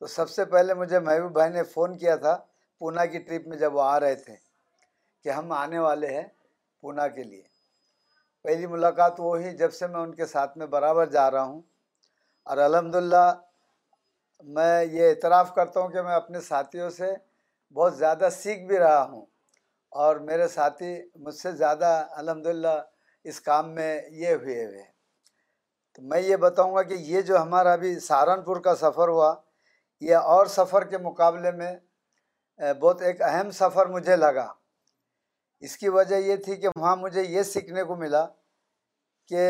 تو سب سے پہلے مجھے محبوب بھائی نے فون کیا تھا پونا کی ٹرپ میں جب وہ آ رہے تھے کہ ہم آنے والے ہیں پونا کے لیے پہلی ملاقات وہ ہوئی جب سے میں ان کے ساتھ میں برابر جا رہا ہوں اور الحمدللہ میں یہ اعتراف کرتا ہوں کہ میں اپنے ساتھیوں سے بہت زیادہ سیکھ بھی رہا ہوں اور میرے ساتھی مجھ سے زیادہ الحمد للہ اس کام میں یہ ہوئے ہوئے تو میں یہ بتاؤں گا کہ یہ جو ہمارا ابھی سہارنپور کا سفر ہوا یہ اور سفر کے مقابلے میں بہت ایک اہم سفر مجھے لگا اس کی وجہ یہ تھی کہ وہاں مجھے یہ سیکھنے کو ملا کہ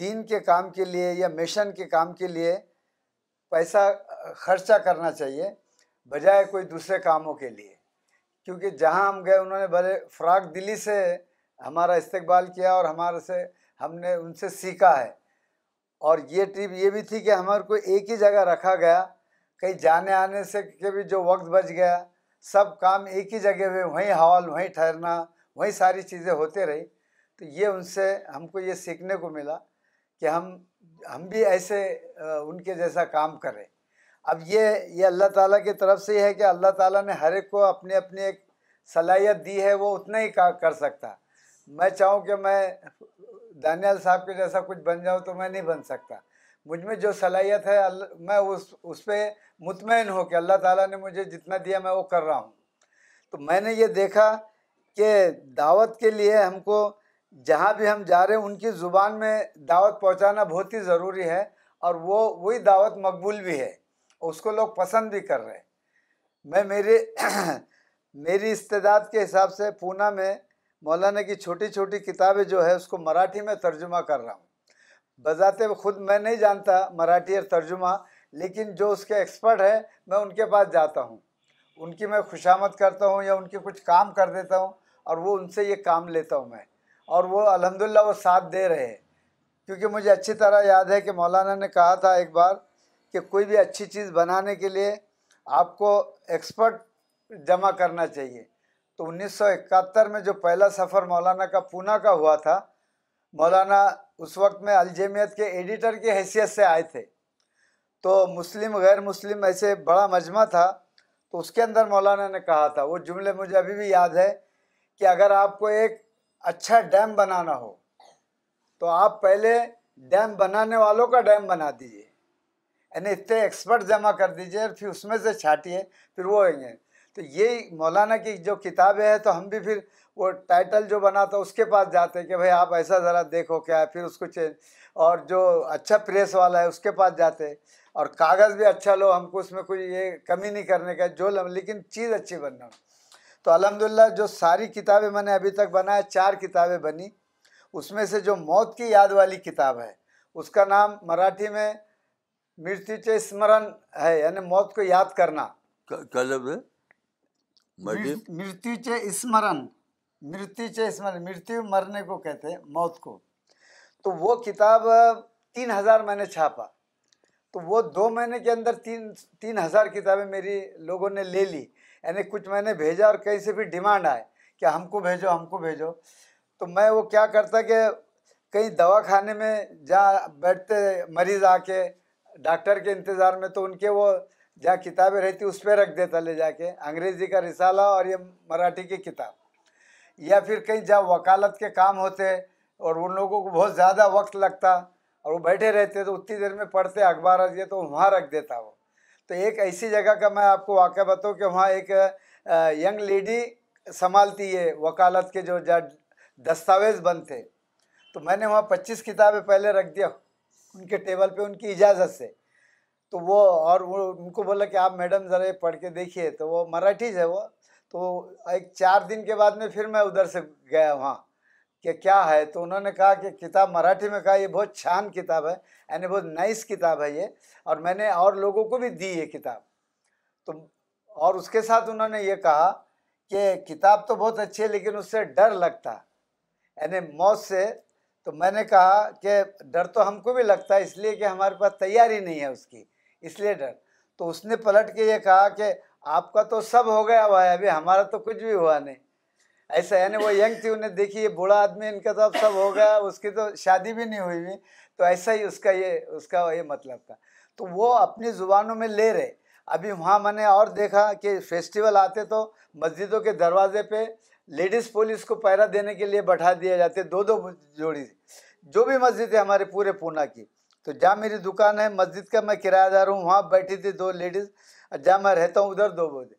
دین کے کام کے لیے یا مشن کے کام کے لیے پیسہ خرچہ کرنا چاہیے بجائے کوئی دوسرے کاموں کے لیے کیونکہ جہاں ہم گئے انہوں نے بڑے فراغ دلی سے ہمارا استقبال کیا اور ہمارے سے ہم نے ان سے سیکھا ہے اور یہ ٹرپ یہ بھی تھی کہ ہمارے کو ایک ہی جگہ رکھا گیا کہیں جانے آنے سے کہ بھی جو وقت بچ گیا سب کام ایک ہی جگہ ہوئے وہیں ہال وہیں ٹھہرنا وہیں ساری چیزیں ہوتے رہی تو یہ ان سے ہم کو یہ سیکھنے کو ملا کہ ہم ہم بھی ایسے ان کے جیسا کام کریں اب یہ یہ اللہ تعالیٰ کی طرف سے ہے کہ اللہ تعالیٰ نے ہر ایک کو اپنی اپنی ایک صلاحیت دی ہے وہ اتنا ہی کر سکتا میں چاہوں کہ میں دانیال صاحب کے جیسا کچھ بن جاؤں تو میں نہیں بن سکتا مجھ میں جو صلاحیت ہے میں میں اس پہ مطمئن ہوں کہ اللہ تعالیٰ نے مجھے جتنا دیا میں وہ کر رہا ہوں تو میں نے یہ دیکھا کہ دعوت کے لیے ہم کو جہاں بھی ہم جا رہے ہیں ان کی زبان میں دعوت پہنچانا بہت ہی ضروری ہے اور وہ وہی دعوت مقبول بھی ہے اس کو لوگ پسند بھی کر رہے میں <clears throat> میری میری استداد کے حساب سے پونہ میں مولانا کی چھوٹی چھوٹی کتابیں جو ہے اس کو مراٹھی میں ترجمہ کر رہا ہوں بذات خود میں نہیں جانتا مراٹھی اور ترجمہ لیکن جو اس کے ایکسپرٹ ہیں میں ان کے پاس جاتا ہوں ان کی میں خوشامد کرتا ہوں یا ان کے کچھ کام کر دیتا ہوں اور وہ ان سے یہ کام لیتا ہوں میں اور وہ الحمدللہ وہ ساتھ دے رہے کیونکہ مجھے اچھی طرح یاد ہے کہ مولانا نے کہا تھا ایک بار کہ کوئی بھی اچھی چیز بنانے کے لیے آپ کو ایکسپرٹ جمع کرنا چاہیے تو انیس سو اکہتر میں جو پہلا سفر مولانا کا پونا کا ہوا تھا مولانا اس وقت میں الجمیت کے ایڈیٹر کی حیثیت سے آئے تھے تو مسلم غیر مسلم ایسے بڑا مجمع تھا تو اس کے اندر مولانا نے کہا تھا وہ جملے مجھے ابھی بھی یاد ہے کہ اگر آپ کو ایک اچھا ڈیم بنانا ہو تو آپ پہلے ڈیم بنانے والوں کا ڈیم بنا دیجیے یعنی اتنے ایکسپرٹ جمع کر دیجئے اور پھر اس میں سے چھاٹیے پھر وہ ہوئیں گے تو یہ مولانا کی جو کتابیں ہیں تو ہم بھی پھر وہ ٹائٹل جو بناتا اس کے پاس جاتے ہیں کہ بھائی آپ ایسا ذرا دیکھو کیا ہے پھر اس کو چینج اور جو اچھا پریس والا ہے اس کے پاس جاتے اور کاغذ بھی اچھا لو ہم کو اس میں کوئی یہ کمی نہیں کرنے کا جو لم لیکن چیز اچھی بننا تو الحمدللہ جو ساری کتابیں میں نے ابھی تک بنا ہے چار کتابیں بنی اس میں سے جو موت کی یاد والی کتاب ہے اس کا نام مراٹھی میں مرتوچ اسمرن ہے یعنی موت کو یاد کرنا مرتبہ اسمرن اسمرن مرتی مرنے کو کہتے ہیں موت کو تو وہ کتاب تین ہزار میں نے چھاپا تو وہ دو مہینے کے اندر تین تین ہزار کتابیں میری لوگوں نے لے لی یعنی کچھ میں نے بھیجا اور کہیں سے بھی ڈیمانڈ آئے کہ ہم کو بھیجو ہم کو بھیجو تو میں وہ کیا کرتا کہ کہیں خانے میں جہاں بیٹھتے مریض آ کے ڈاکٹر کے انتظار میں تو ان کے وہ جہاں کتابیں رہتی اس پہ رکھ دیتا لے جا کے انگریزی کا رسالہ اور یہ مراٹھی کی کتاب یا پھر کہیں جہاں وکالت کے کام ہوتے اور ان لوگوں کو بہت زیادہ وقت لگتا اور وہ بیٹھے رہتے تو اتنی دیر میں پڑھتے اخبار یہ تو وہاں رکھ دیتا وہ تو ایک ایسی جگہ کا میں آپ کو واقعہ بتاؤں کہ وہاں ایک ینگ لیڈی سنبھالتی ہے وکالت کے جو جہاں دستاویز بنتے تو میں نے وہاں پچیس کتابیں پہلے رکھ دیا ان کے ٹیبل پہ ان کی اجازت سے تو وہ اور وہ ان کو بولا کہ آپ میڈم ذرا پڑھ کے دیکھیے تو وہ مراٹھیز ہے وہ تو ایک چار دن کے بعد میں پھر میں ادھر سے گیا وہاں کہ کیا ہے تو انہوں نے کہا کہ کتاب مراٹھی میں کہا یہ بہت چھان کتاب ہے یعنی بہت نائس کتاب ہے یہ اور میں نے اور لوگوں کو بھی دی یہ کتاب تو اور اس کے ساتھ انہوں نے یہ کہا کہ کتاب تو بہت اچھی ہے لیکن اس سے ڈر لگتا یعنی موت سے تو میں نے کہا کہ ڈر تو ہم کو بھی لگتا ہے اس لیے کہ ہمارے پاس تیاری نہیں ہے اس کی اس لیے ڈر تو اس نے پلٹ کے یہ کہا کہ آپ کا تو سب ہو گیا بھائی ہے ابھی ہمارا تو کچھ بھی ہوا نہیں ایسا ہے یعنی نا وہ ینگ تھی انہیں دیکھی یہ بوڑھا آدمی ان کا تو اب سب ہو گیا اس کی تو شادی بھی نہیں ہوئی ہوئی تو ایسا ہی اس کا یہ اس کا یہ مطلب تھا تو وہ اپنی زبانوں میں لے رہے ابھی وہاں میں نے اور دیکھا کہ فیسٹیول آتے تو مسجدوں کے دروازے پہ لیڈیز پولیس کو پیرا دینے کے لیے بٹھا دیا جاتے دو دو جوڑی جو بھی مسجد ہے ہمارے پورے پونا کی تو جہاں میری دکان ہے مسجد کا میں کرایہ دار ہوں وہاں بیٹھی تھی دو لیڈیز اور جہاں میں رہتا ہوں ادھر دو بجے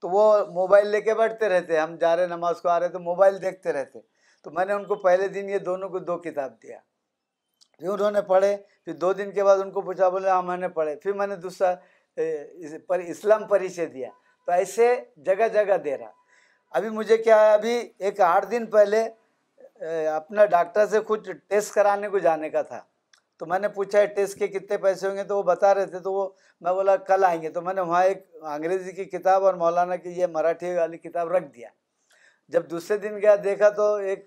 تو وہ موبائل لے کے بیٹھتے رہتے ہم جا رہے نماز کو آ رہے تو موبائل دیکھتے رہتے تو میں نے ان کو پہلے دن یہ دونوں کو دو کتاب دیا پھر انہوں نے پڑھے پھر دو دن کے بعد ان کو پوچھا بولے ہاں میں نے پڑھے پھر میں نے دوسرا اسلام پریچے دیا تو ایسے جگہ جگہ دے رہا ابھی مجھے کیا ہے ابھی ایک آٹھ دن پہلے اپنا ڈاکٹر سے کچھ ٹیسٹ کرانے کو جانے کا تھا تو میں نے پوچھا ہے ٹیسٹ کے کتنے پیسے ہوں گے تو وہ بتا رہے تھے تو وہ میں بولا کل آئیں گے تو میں نے وہاں ایک انگریزی کی کتاب اور مولانا کی یہ مراٹھی والی کتاب رکھ دیا جب دوسرے دن گیا دیکھا تو ایک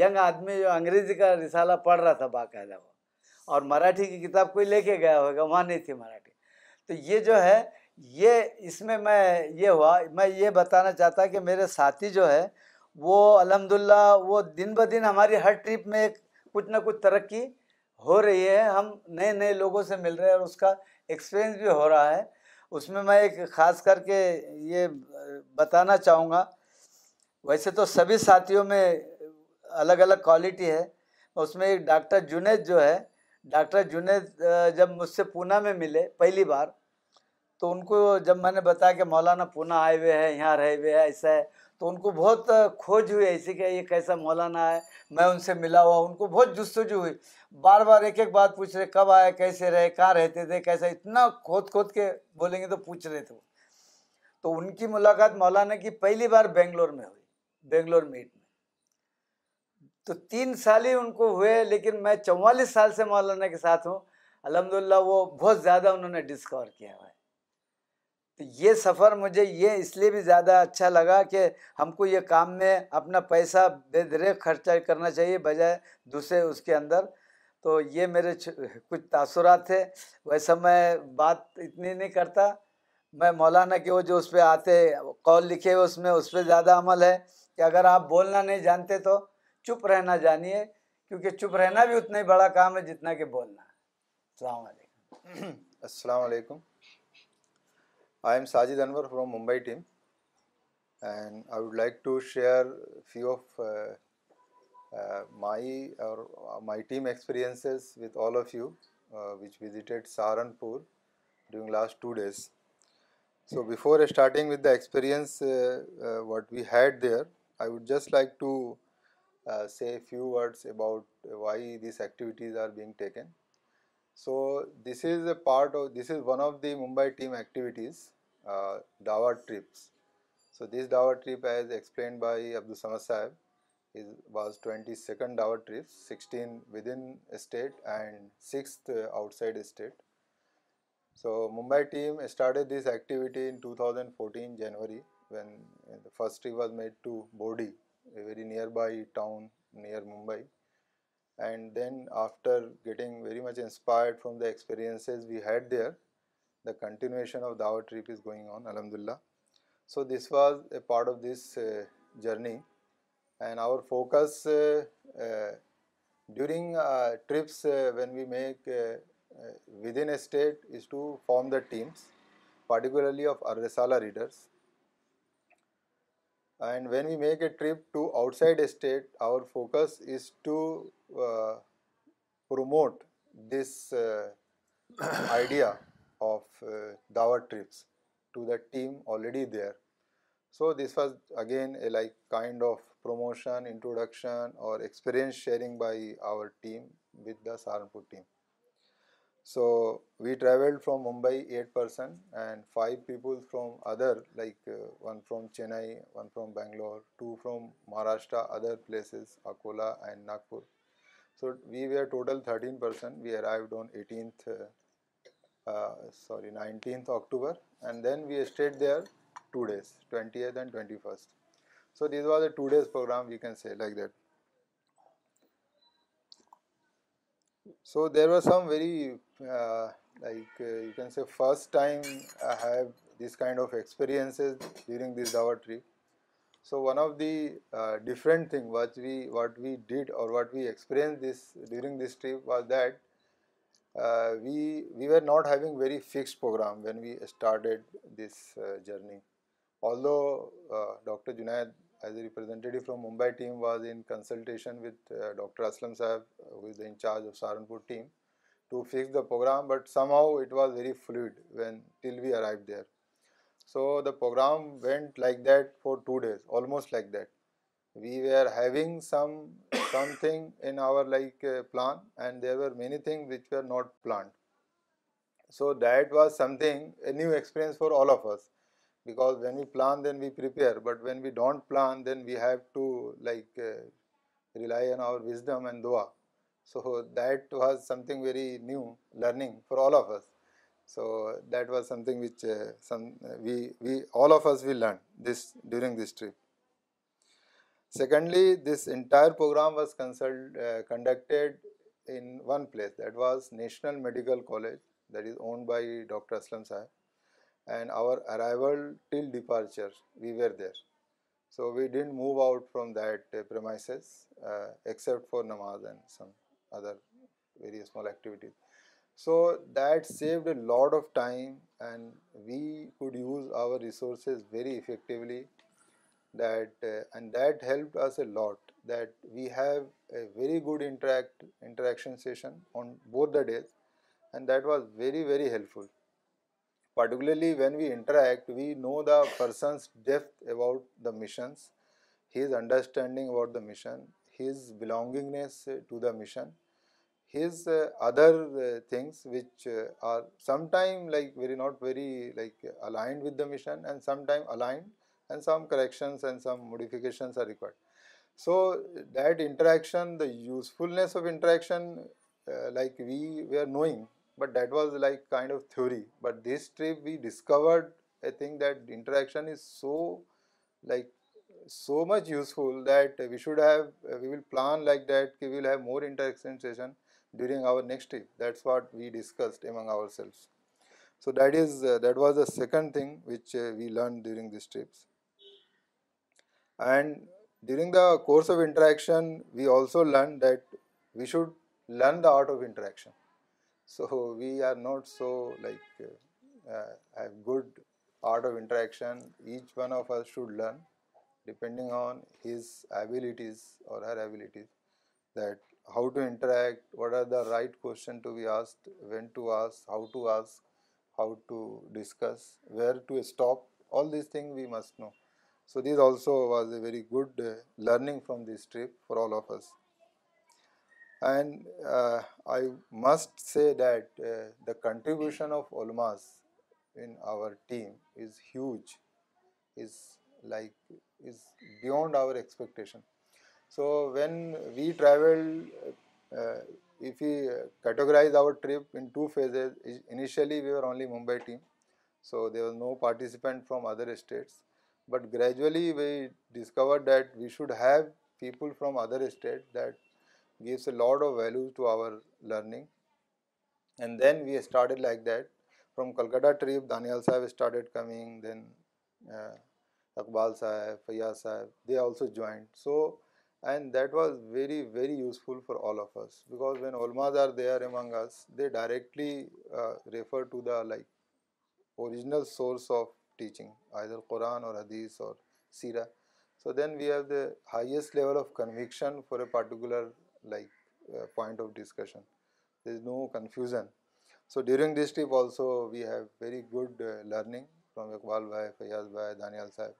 ینگ آدمی جو انگریزی کا رسالہ پڑھ رہا تھا باقاعدہ وہ اور مراٹھی کی کتاب کوئی لے کے گیا ہوگا وہاں نہیں تھی مراٹھی تو یہ جو ہے یہ اس میں میں یہ ہوا میں یہ بتانا چاہتا کہ میرے ساتھی جو ہے وہ الحمدللہ وہ دن بہ دن ہماری ہر ٹرپ میں ایک کچھ نہ کچھ ترقی ہو رہی ہے ہم نئے نئے لوگوں سے مل رہے ہیں اور اس کا ایکسپرینس بھی ہو رہا ہے اس میں میں ایک خاص کر کے یہ بتانا چاہوں گا ویسے تو سبھی ساتھیوں میں الگ الگ کوالٹی ہے اس میں ایک ڈاکٹر جنید جو ہے ڈاکٹر جنید جب مجھ سے پونا میں ملے پہلی بار تو ان کو جب میں نے بتایا کہ مولانا پونا آئے ہوئے ہے یہاں رہے ہوئے ہیں ایسا ہے تو ان کو بہت کھوج ہوئی ایسی کہ یہ کیسا مولانا ہے میں ان سے ملا ہوا ان کو بہت جستجو ہوئی بار بار ایک ایک بات پوچھ رہے کب آئے کیسے رہے کہاں رہتے تھے کیسا اتنا کھود کھود کے بولیں گے تو پوچھ رہے تھے تو ان کی ملاقات مولانا کی پہلی بار بنگلور میں ہوئی بنگلور میٹ میں تو تین سال ہی ان کو ہوئے لیکن میں چوالیس سال سے مولانا کے ساتھ ہوں الحمدللہ وہ بہت زیادہ انہوں نے ڈسکور کیا ہوا ہے تو یہ سفر مجھے یہ اس لیے بھی زیادہ اچھا لگا کہ ہم کو یہ کام میں اپنا پیسہ بے درخ خرچہ کرنا چاہیے بجائے دوسرے اس کے اندر تو یہ میرے کچھ تاثرات تھے ویسا میں بات اتنی نہیں کرتا میں مولانا کہ وہ جو اس پہ آتے قول لکھے اس میں اس پہ زیادہ عمل ہے کہ اگر آپ بولنا نہیں جانتے تو چپ رہنا جانیے کیونکہ چپ رہنا بھی اتنا ہی بڑا کام ہے جتنا کہ بولنا السلام علیکم <clears throat> السلام علیکم I am Sajid Anwar from Mumbai team, and I would like to share few of uh, uh, uh, my team experiences with all of you which visited Saharanpur during last 2 days. So before starting with the experience what we had there, I would just like to say a few words about why these activities are being taken. So this is a part of, this is one of the Mumbai team activities, uh, Daawat trips. So this Daawat trip, as explained by Abdul Samad Sahib, was 22nd Daawat trips, 16 within state and 6th outside state. So Mumbai team started this activity in 2014 January, when the first trip was made to Bodi, a very nearby town near Mumbai. And then after getting very much inspired from the experiences we had there, the continuation of Dawah trip is going on, alhamdulillah. So this was a part of this uh, journey, and our focus uh, uh, during trips when we make within a state is to form the teams, particularly of Ar-Risala readers. And when we make a trip to outside a state, our focus is to uh, promote this uh, <coughs> idea of uh, Dawat trips to the team already there. So this was again a like kind of promotion, introduction or experience sharing by our team with the Saharanpur team. So we traveled from Mumbai 8 person and 5 people from other, like uh, one from Chennai, one from Bangalore, 2 from Maharashtra, other places, Akola and Nagpur. So we were total 13 person. We arrived on 19th uh, uh, October, and then we stayed there 2 days, 20th and 21st. So this was a 2 days program, we can say like that. So there were some very uh, uh, you can say first time I have this kind of experiences during this Dawa trip. So one of the uh, different thing what we did or what we experienced during this trip was that we were not having very fixed program when we started this journey. Although Dr. Junaid as a representative from Mumbai team was in consultation with uh, Dr. Aslam Sahib, uh, who is in charge of Saharanpur team, to fix the program, but somehow it was very fluid when till we arrived there. So the program went like that for 2 days, almost like that. We were having something in our uh, plan, and there were many things which were not planned. So that was something, a new experience for all of us because when we plan then we prepare, but when we don't plan then we have to uh, rely on our wisdom and dua. So that was something very new learning for all of us. So that was something which uh, uh, all of us learned this during this trip. Secondly, this entire program was conducted in one place, that was National Medical College, that is owned by Dr. Aslam Sahib and our arrival till departure, we were there. So we didn't move out from that uh, premises uh, except for namaz and some other very small activities. So that saved a lot of time, and we could use our resources very effectively. Uh, and that helped us a lot, that we have a very good interaction session on both the days, and that was very, very helpful. Particularly when we interact, we know the person's depth about the missions, his understanding about the mission, his belongingness uh, to the mission, his uh, other uh, things which are sometimes like not very aligned with the mission, and sometimes aligned, and some corrections and some modifications are required. So that interaction, the usefulness of interaction, like we were knowing but that was like kind of theory. But this trip we discovered, I think, that interaction is so much useful that we will plan like that we will have more interaction session during our next trip. That's what we discussed among ourselves. So that uh, was the second thing which uh, we learned during these trips. And during the course of interaction, we also learned that we should learn the art of interaction. So we are not so like uh, uh, have good art of interaction. Each one of us should learn, depending on his abilities or her abilities, that how to interact, what are the right questions to be asked, when to ask, how to ask, how to discuss, where to stop. All these things we must know. So this also was a very good uh, learning from this trip for all of us. And uh, I must say that uh, the contribution of Olmas in our team is huge, is beyond our expectation. So when we travel, uh, if we categorize our trip in two phases, initially we were only Mumbai team, so there was no participant from other states. But gradually we discovered that we should have people from other states, that we ایفس a lot of value to our learning and then we started like that from Calcutta trip Danial sahab started coming then Iqbal sahab Fayaz sahab they are also joined so and that was very very useful for all of us because وینماد they directly refer to the like original source of teaching as القرآن اور حدیث اور سیرا so then we have the highest level of conviction for a particular like point of discussion the is no confusion so during this trip also we have very good learning from Iqbal bhai Fayaz bhai Danial sahab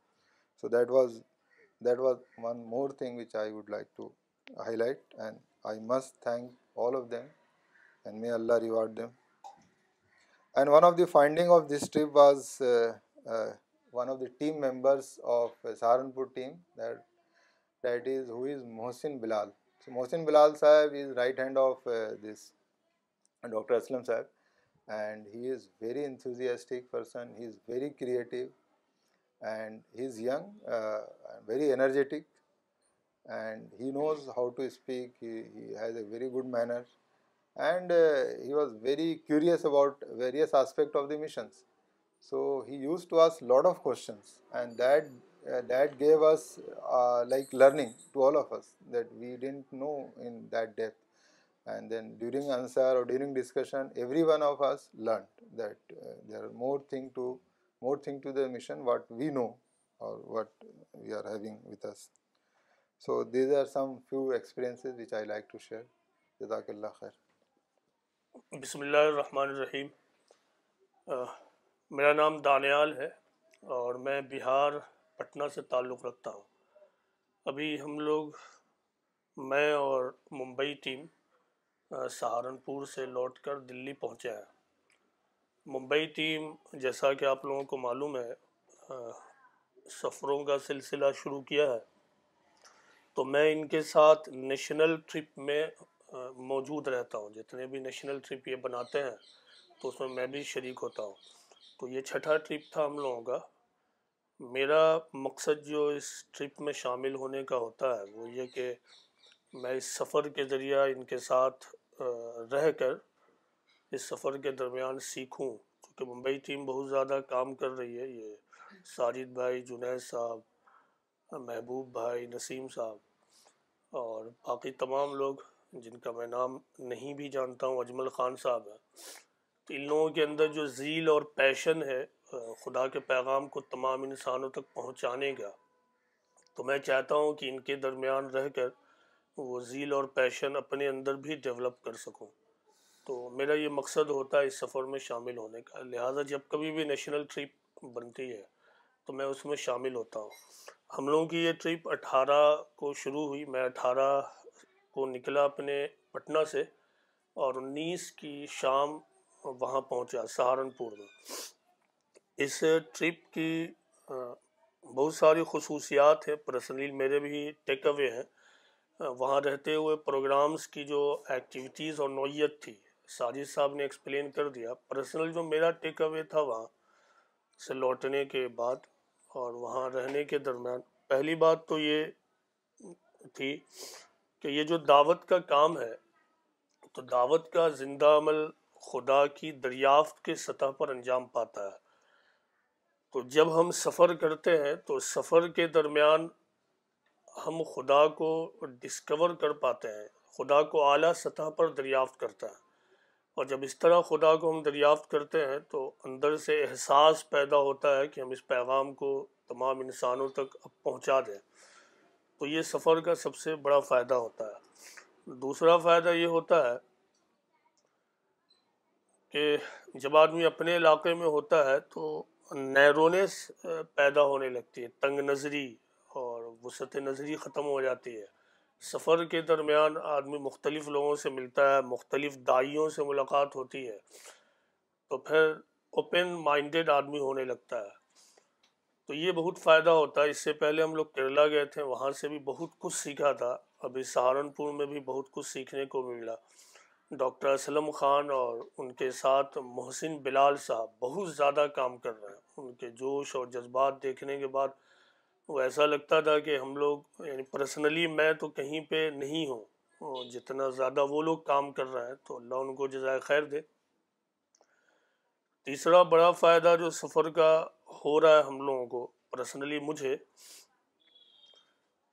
so that was that was one more thing which I would like to highlight and I must thank all of them and may Allah reward and one of the finding of this trip was one of the team members of Saharanpur team that that is who's Mohsin Bilal So Mohsin Bilal Sahib is right hand of uh, this Dr. Aslam Sahib, and he is very enthusiastic person. He is very creative, and he is young, uh, very energetic, and he knows how to speak. He has a very good manner, and uh, he was very curious about various aspects of the missions. So he used to ask lot of questions, and that that gave us like learning to all of us that we didn't know in that death and then during answer or during discussion every one of us learn that there are more thing to more thing to the mission what we know or what we are having with us so these are some few experiences which I like to share جزاک اللہ خیر بسم اللہ الرحمن الرحیم میرا نام دانیال ہے اور میں بہار پٹنہ سے تعلق رکھتا ہوں ابھی ہم لوگ میں اور ممبئی ٹیم سہارنپور سے لوٹ کر دلی پہنچے ہیں ممبئی ٹیم جیسا کہ آپ لوگوں کو معلوم ہے سفروں کا سلسلہ شروع کیا ہے تو میں ان کے ساتھ نیشنل ٹرپ میں موجود رہتا ہوں جتنے بھی نیشنل ٹرپ یہ بناتے ہیں تو اس میں میں بھی شریک ہوتا ہوں تو یہ چھٹا ٹرپ تھا ہم لوگوں کا میرا مقصد جو اس ٹرپ میں شامل ہونے کا ہوتا ہے وہ یہ کہ میں اس سفر کے ذریعہ ان کے ساتھ رہ کر اس سفر کے درمیان سیکھوں کیونکہ ممبئی ٹیم بہت زیادہ کام کر رہی ہے یہ ساجد بھائی جنید صاحب محبوب بھائی نسیم صاحب اور باقی تمام لوگ جن کا میں نام نہیں بھی جانتا ہوں اجمل خان صاحب ہے ان لوگوں کے اندر جو ذیل اور پیشن ہے خدا کے پیغام کو تمام انسانوں تک پہنچانے کا تو میں چاہتا ہوں کہ ان کے درمیان رہ کر وہ ذیل اور پیشن اپنے اندر بھی ڈیولپ کر سکوں تو میرا یہ مقصد ہوتا ہے اس سفر میں شامل ہونے کا لہٰذا جب کبھی بھی نیشنل ٹرپ بنتی ہے تو میں اس میں شامل ہوتا ہوں ہم لوگوں کی یہ ٹرپ اٹھارہ کو شروع ہوئی میں اٹھارہ کو نکلا اپنے پٹنہ سے اور انیس کی شام وہاں پہنچا سہارنپور میں اس ٹرپ کی بہت ساری خصوصیات ہیں پرسنلی میرے بھی ٹیک اوے ہیں وہاں رہتے ہوئے پروگرامز کی جو ایکٹیویٹیز اور نوعیت تھی ساجد صاحب نے ایکسپلین کر دیا پرسنل جو میرا ٹیک اوے تھا وہاں سے لوٹنے کے بعد اور وہاں رہنے کے درمیان پہلی بات تو یہ تھی کہ یہ جو دعوت کا کام ہے تو دعوت کا زندہ عمل خدا کی دریافت کے سطح پر انجام پاتا ہے تو جب ہم سفر کرتے ہیں تو سفر کے درمیان ہم خدا کو ڈسکور کر پاتے ہیں خدا کو اعلیٰ سطح پر دریافت کرتا ہے اور جب اس طرح خدا کو ہم دریافت کرتے ہیں تو اندر سے احساس پیدا ہوتا ہے کہ ہم اس پیغام کو تمام انسانوں تک اب پہنچا دیں تو یہ سفر کا سب سے بڑا فائدہ ہوتا ہے دوسرا فائدہ یہ ہوتا ہے کہ جب آدمی اپنے علاقے میں ہوتا ہے تو نیرونیس پیدا ہونے لگتی ہے تنگ نظری اور وسط نظری ختم ہو جاتی ہے سفر کے درمیان آدمی مختلف لوگوں سے ملتا ہے مختلف دائیوں سے ملاقات ہوتی ہے تو پھر اوپن مائنڈیڈ آدمی ہونے لگتا ہے تو یہ بہت فائدہ ہوتا ہے اس سے پہلے ہم لوگ کیرلا گئے تھے وہاں سے بھی بہت کچھ سیکھا تھا ابھی سہارنپور میں بھی بہت کچھ سیکھنے کو ملا ڈاکٹر اسلم خان اور ان کے ساتھ محسن بلال صاحب بہت زیادہ کام کر رہے ہیں ان کے جوش اور جذبات دیکھنے کے بعد وہ ایسا لگتا تھا کہ ہم لوگ یعنی پرسنلی میں تو کہیں پہ نہیں ہوں جتنا زیادہ وہ لوگ کام کر رہے ہیں تو اللہ ان کو جزائے خیر دے تیسرا بڑا فائدہ جو سفر کا ہو رہا ہے ہم لوگوں کو پرسنلی مجھے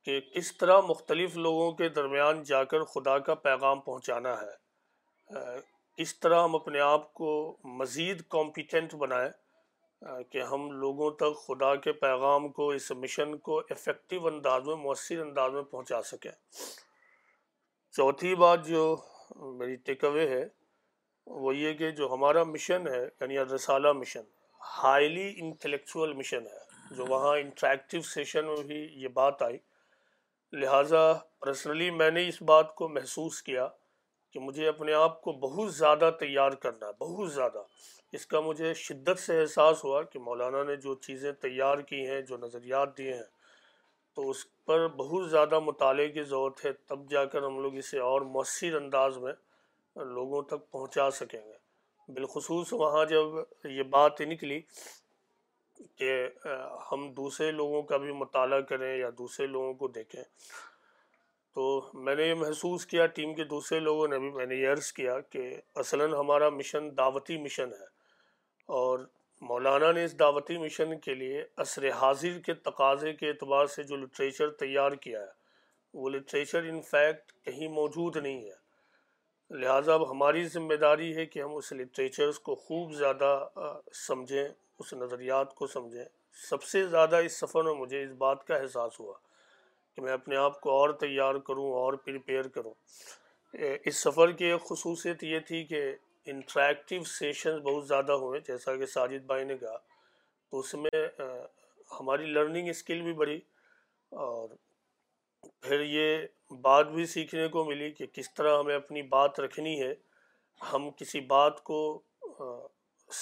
کہ اس طرح مختلف لوگوں کے درمیان جا کر خدا کا پیغام پہنچانا ہے اس طرح ہم اپنے آپ کو مزید کمپیٹنٹ بنائیں کہ ہم لوگوں تک خدا کے پیغام کو اس مشن کو افیکٹو انداز میں مؤثر انداز میں پہنچا سکیں چوتھی بات جو میری ٹیک اوے ہے وہ یہ کہ جو ہمارا مشن ہے یعنی رسالہ مشن ہائیلی انٹلیکچوئل مشن ہے جو وہاں انٹریکٹیو سیشن میں بھی یہ بات آئی لہٰذا پرسنلی میں نے اس بات کو محسوس کیا کہ مجھے اپنے آپ کو بہت زیادہ تیار کرنا بہت زیادہ اس کا مجھے شدت سے احساس ہوا کہ مولانا نے جو چیزیں تیار کی ہیں جو نظریات دیے ہیں تو اس پر بہت زیادہ مطالعے کی ضرورت ہے تب جا کر ہم لوگ اسے اور مؤثر انداز میں لوگوں تک پہنچا سکیں گے بالخصوص وہاں جب یہ بات نکلی کہ ہم دوسرے لوگوں کا بھی مطالعہ کریں یا دوسرے لوگوں کو دیکھیں تو میں نے یہ محسوس کیا ٹیم کے دوسرے لوگوں نے بھی میں نے یہ عرض کیا کہ اصلاً ہمارا مشن دعوتی مشن ہے اور مولانا نے اس دعوتی مشن کے لیے عصر حاضر کے تقاضے کے اعتبار سے جو لٹریچر تیار کیا ہے وہ لٹریچر ان فیکٹ کہیں موجود نہیں ہے لہٰذا اب ہماری ذمہ داری ہے کہ ہم اس لٹریچرز کو خوب زیادہ سمجھیں اس نظریات کو سمجھیں سب سے زیادہ اس سفر میں مجھے اس بات کا احساس ہوا کہ میں اپنے آپ کو اور تیار کروں اور پریپیئر کروں اس سفر کی خصوصیت یہ تھی کہ انٹریکٹیو سیشنز بہت زیادہ ہوئے جیسا کہ ساجد بھائی نے کہا تو اس میں ہماری لرننگ اسکل بھی بڑھی اور پھر یہ بات بھی سیکھنے کو ملی کہ کس طرح ہمیں اپنی بات رکھنی ہے ہم کسی بات کو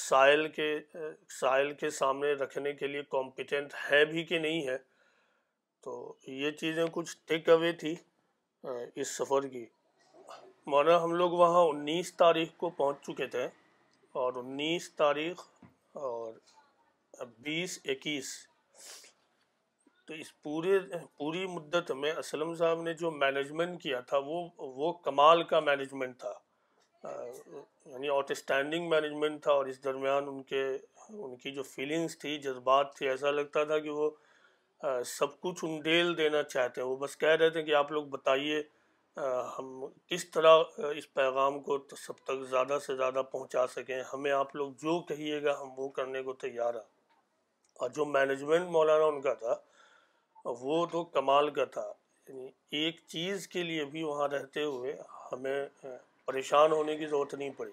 سائل کے سائل کے سامنے رکھنے کے لیے کمپیٹنٹ ہے بھی کہ نہیں ہے تو یہ چیزیں کچھ ٹیک اوے تھی اس سفر کی مولانا ہم لوگ وہاں انیس تاریخ کو پہنچ چکے تھے اور انیس تاریخ اور بیس اکیس تو اس پورے پوری مدت میں اسلم صاحب نے جو مینجمنٹ کیا تھا وہ وہ کمال کا مینجمنٹ تھا یعنی آؤٹ اسٹینڈنگ مینجمنٹ تھا اور اس درمیان ان کے ان کی جو فیلنگس تھی جذبات تھی ایسا لگتا تھا کہ وہ سب کچھ انڈیل دینا چاہتے ہیں وہ بس کہہ رہے تھے کہ آپ لوگ بتائیے ہم کس طرح اس پیغام کو سب تک زیادہ سے زیادہ پہنچا سکیں ہمیں آپ لوگ جو کہیے گا ہم وہ کرنے کو تیار ہیں اور جو مینجمنٹ مولانا ان کا تھا وہ تو کمال کا تھا یعنی ایک چیز کے لیے بھی وہاں رہتے ہوئے ہمیں پریشان ہونے کی ضرورت نہیں پڑی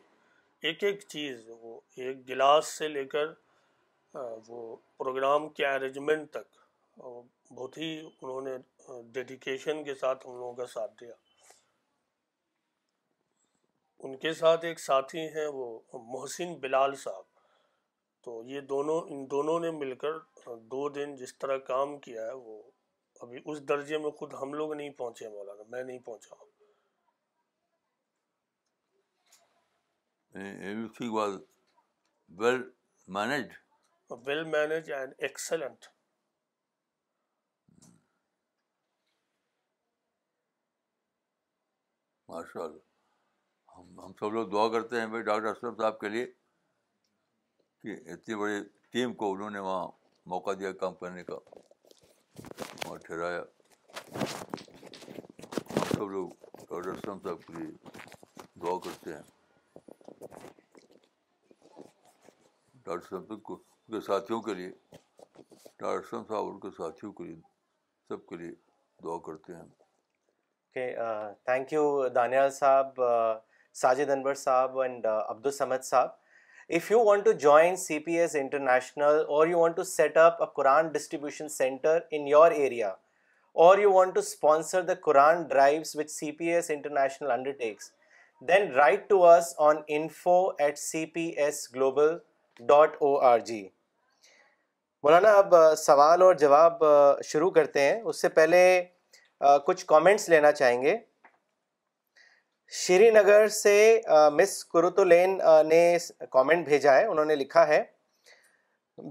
ایک ایک چیز وہ ایک گلاس سے لے کر وہ پروگرام کے ارینجمنٹ تک بہت ہی انہوں نے ڈیڈیکیشن کے ساتھ ہم لوگوں کا ساتھ دیا ان کے ساتھ ایک ساتھی ہیں وہ محسن بلال صاحب تو یہ دونوں ان دونوں نے مل کر دو دن جس طرح کام کیا ہے وہ ابھی اس درجے میں خود ہم لوگ نہیں پہنچے مولانا میں نہیں پہنچا ہوں well manage well manage and excellent ماشاء اللہ ہم سب لوگ دعا کرتے ہیں بھائی ڈاکٹر اسلم صاحب کے لیے کہ اتنی بڑی ٹیم کو انہوں نے وہاں موقع دیا کام کرنے کا وہاں ٹھہرایا ہم سب لوگ ڈاکٹر صاحب کے لیے دعا کرتے ہیں ڈاکٹر کو ان کے ساتھیوں کے لیے ڈاکٹر صاحب ان کے ساتھیوں کے لیے سب کے لیے دعا کرتے ہیں تھینک یو دانیال صاحب uh, Sajid Anwar sahab and Abdussamad sahab if you want to join C P S international or you want to set up a Quran distribution centre in your area or you want to sponsor the Quran drive with C P S international under tax then write to us on info at C P S global dot O R G مولانا اب سوال اور جواب شروع کرتے ہیں اس سے پہلے کچھ کامنٹس لینا چاہیں گے شری نگر سے مس کرتولین نے کامنٹ بھیجا ہے انہوں نے لکھا ہے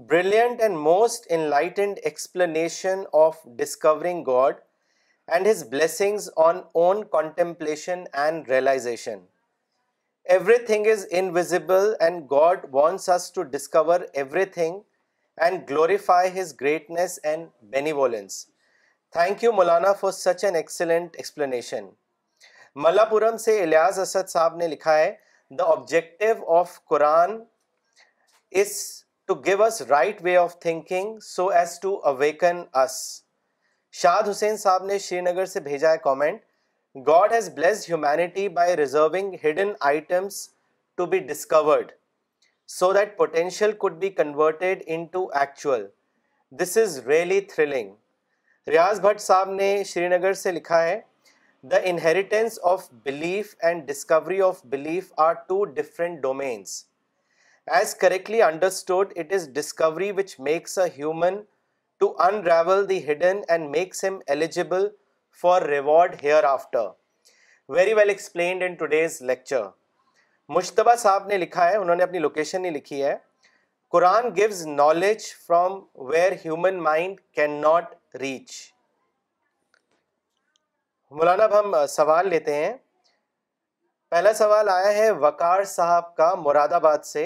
brilliant and most enlightened explanation of discovering God and his blessings on own contemplation and realisation every thing is invisible and God wants us to discover every thing and glorify his greatness and benevolence thank you Maulana for such an excellent explanation Malappuram سے الیاز اسد صاحب نے لکھا ہے the objective of Quran is to give right way of thinking so as to awaken اس شاد حسین صاحب نے Srinagar سے بھیجا ہے comment God has blessed humanity by reserving hidden items to be discovered so that potential could be converted into actual this is really thrilling Riyaz Bhat صاحب نے Srinagar سے لکھا ہے the inheritance of belief and discovery of belief are two different domains as correctly understood it is discovery which makes a human to انیویل the hidden and makes him eligible for reward hereafter very well explained in today's lecture Mushtaba Sahab نے لکھا ہے انہوں نے اپنی location نہیں لکھی ہے قرآن gives knowledge from where human mind cannot reach مولانا اب ہم سوال لیتے ہیں پہلا سوال آیا ہے وقار صاحب کا مراد آباد سے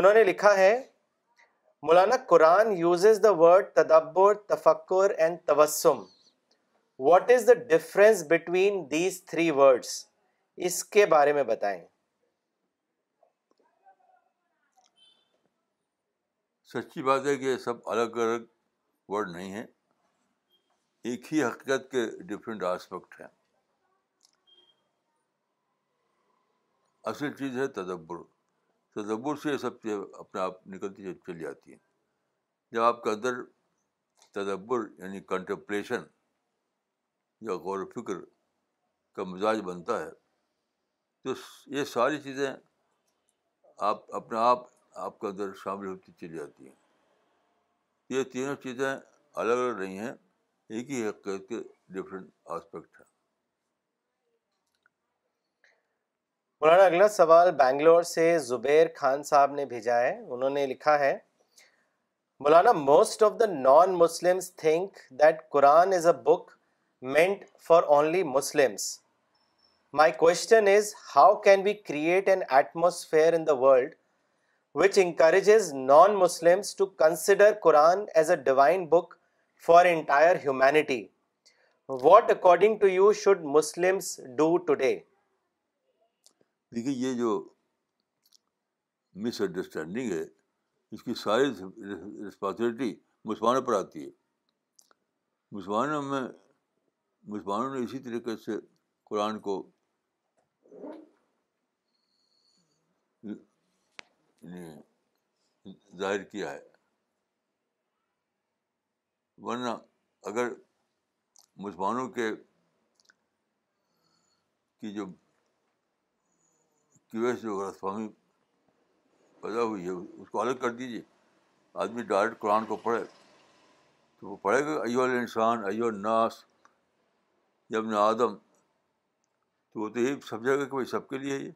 انہوں نے لکھا ہے مولانا قرآن یوزز دا ورڈ تدبر تفکر and Tabassum what is the difference between these three words اس کے بارے میں بتائیں سچی بات ہے کہ یہ سب الگ الگ ورڈ نہیں ہیں ایک ہی حقیقت کے ڈفرینٹ آسپیکٹ ہیں اصل چیز ہے تدبر تدبر سے یہ سب چیزیں اپنے آپ نکلتی چلی جاتی ہیں جب آپ کے اندر تدبر یعنی کنٹمپلیشن یا غور و فکر کا مزاج بنتا ہے تو یہ ساری چیزیں آپ اپنے آپ آپ کے اندر شامل ہوتی چلی جاتی ہیں یہ تینوں چیزیں الگ الگ رہی ہیں ایک ہی حقیقت کے ڈفرینٹ آسپیکٹ ہیں مولانا اگلا سوال بینگلور سے زبیر خان صاحب نے بھیجا ہے انہوں نے لکھا ہے مولانا most of the non Muslim think that Quran is a book meant for only Muslim is how can we create an atmosphere in the world which encourages non to consider Quran as a divine book for entire humanity what according to you should Muslim دیکھیے یہ جو مس understanding ہے اس کی ساری responsibility مسلمانوں پر آتی ہے مسلمانوں میں مسلمانوں نے اسی طریقے سے قرآن کو یعنی ظاہر کیا ہے ورنہ اگر مسلمانوں کے کی جو کیویس جو غلط فہمی پیدا ہوئی ہے اس کو الگ کر دیجیے آدمی ڈائریکٹ قرآن کو پڑھے تو وہ پڑھے گا ایو الانسان ایو الناس یا ابن آدم تو وہ تو یہی سمجھے گا کہ بھائی سب کے لیے ہے یہ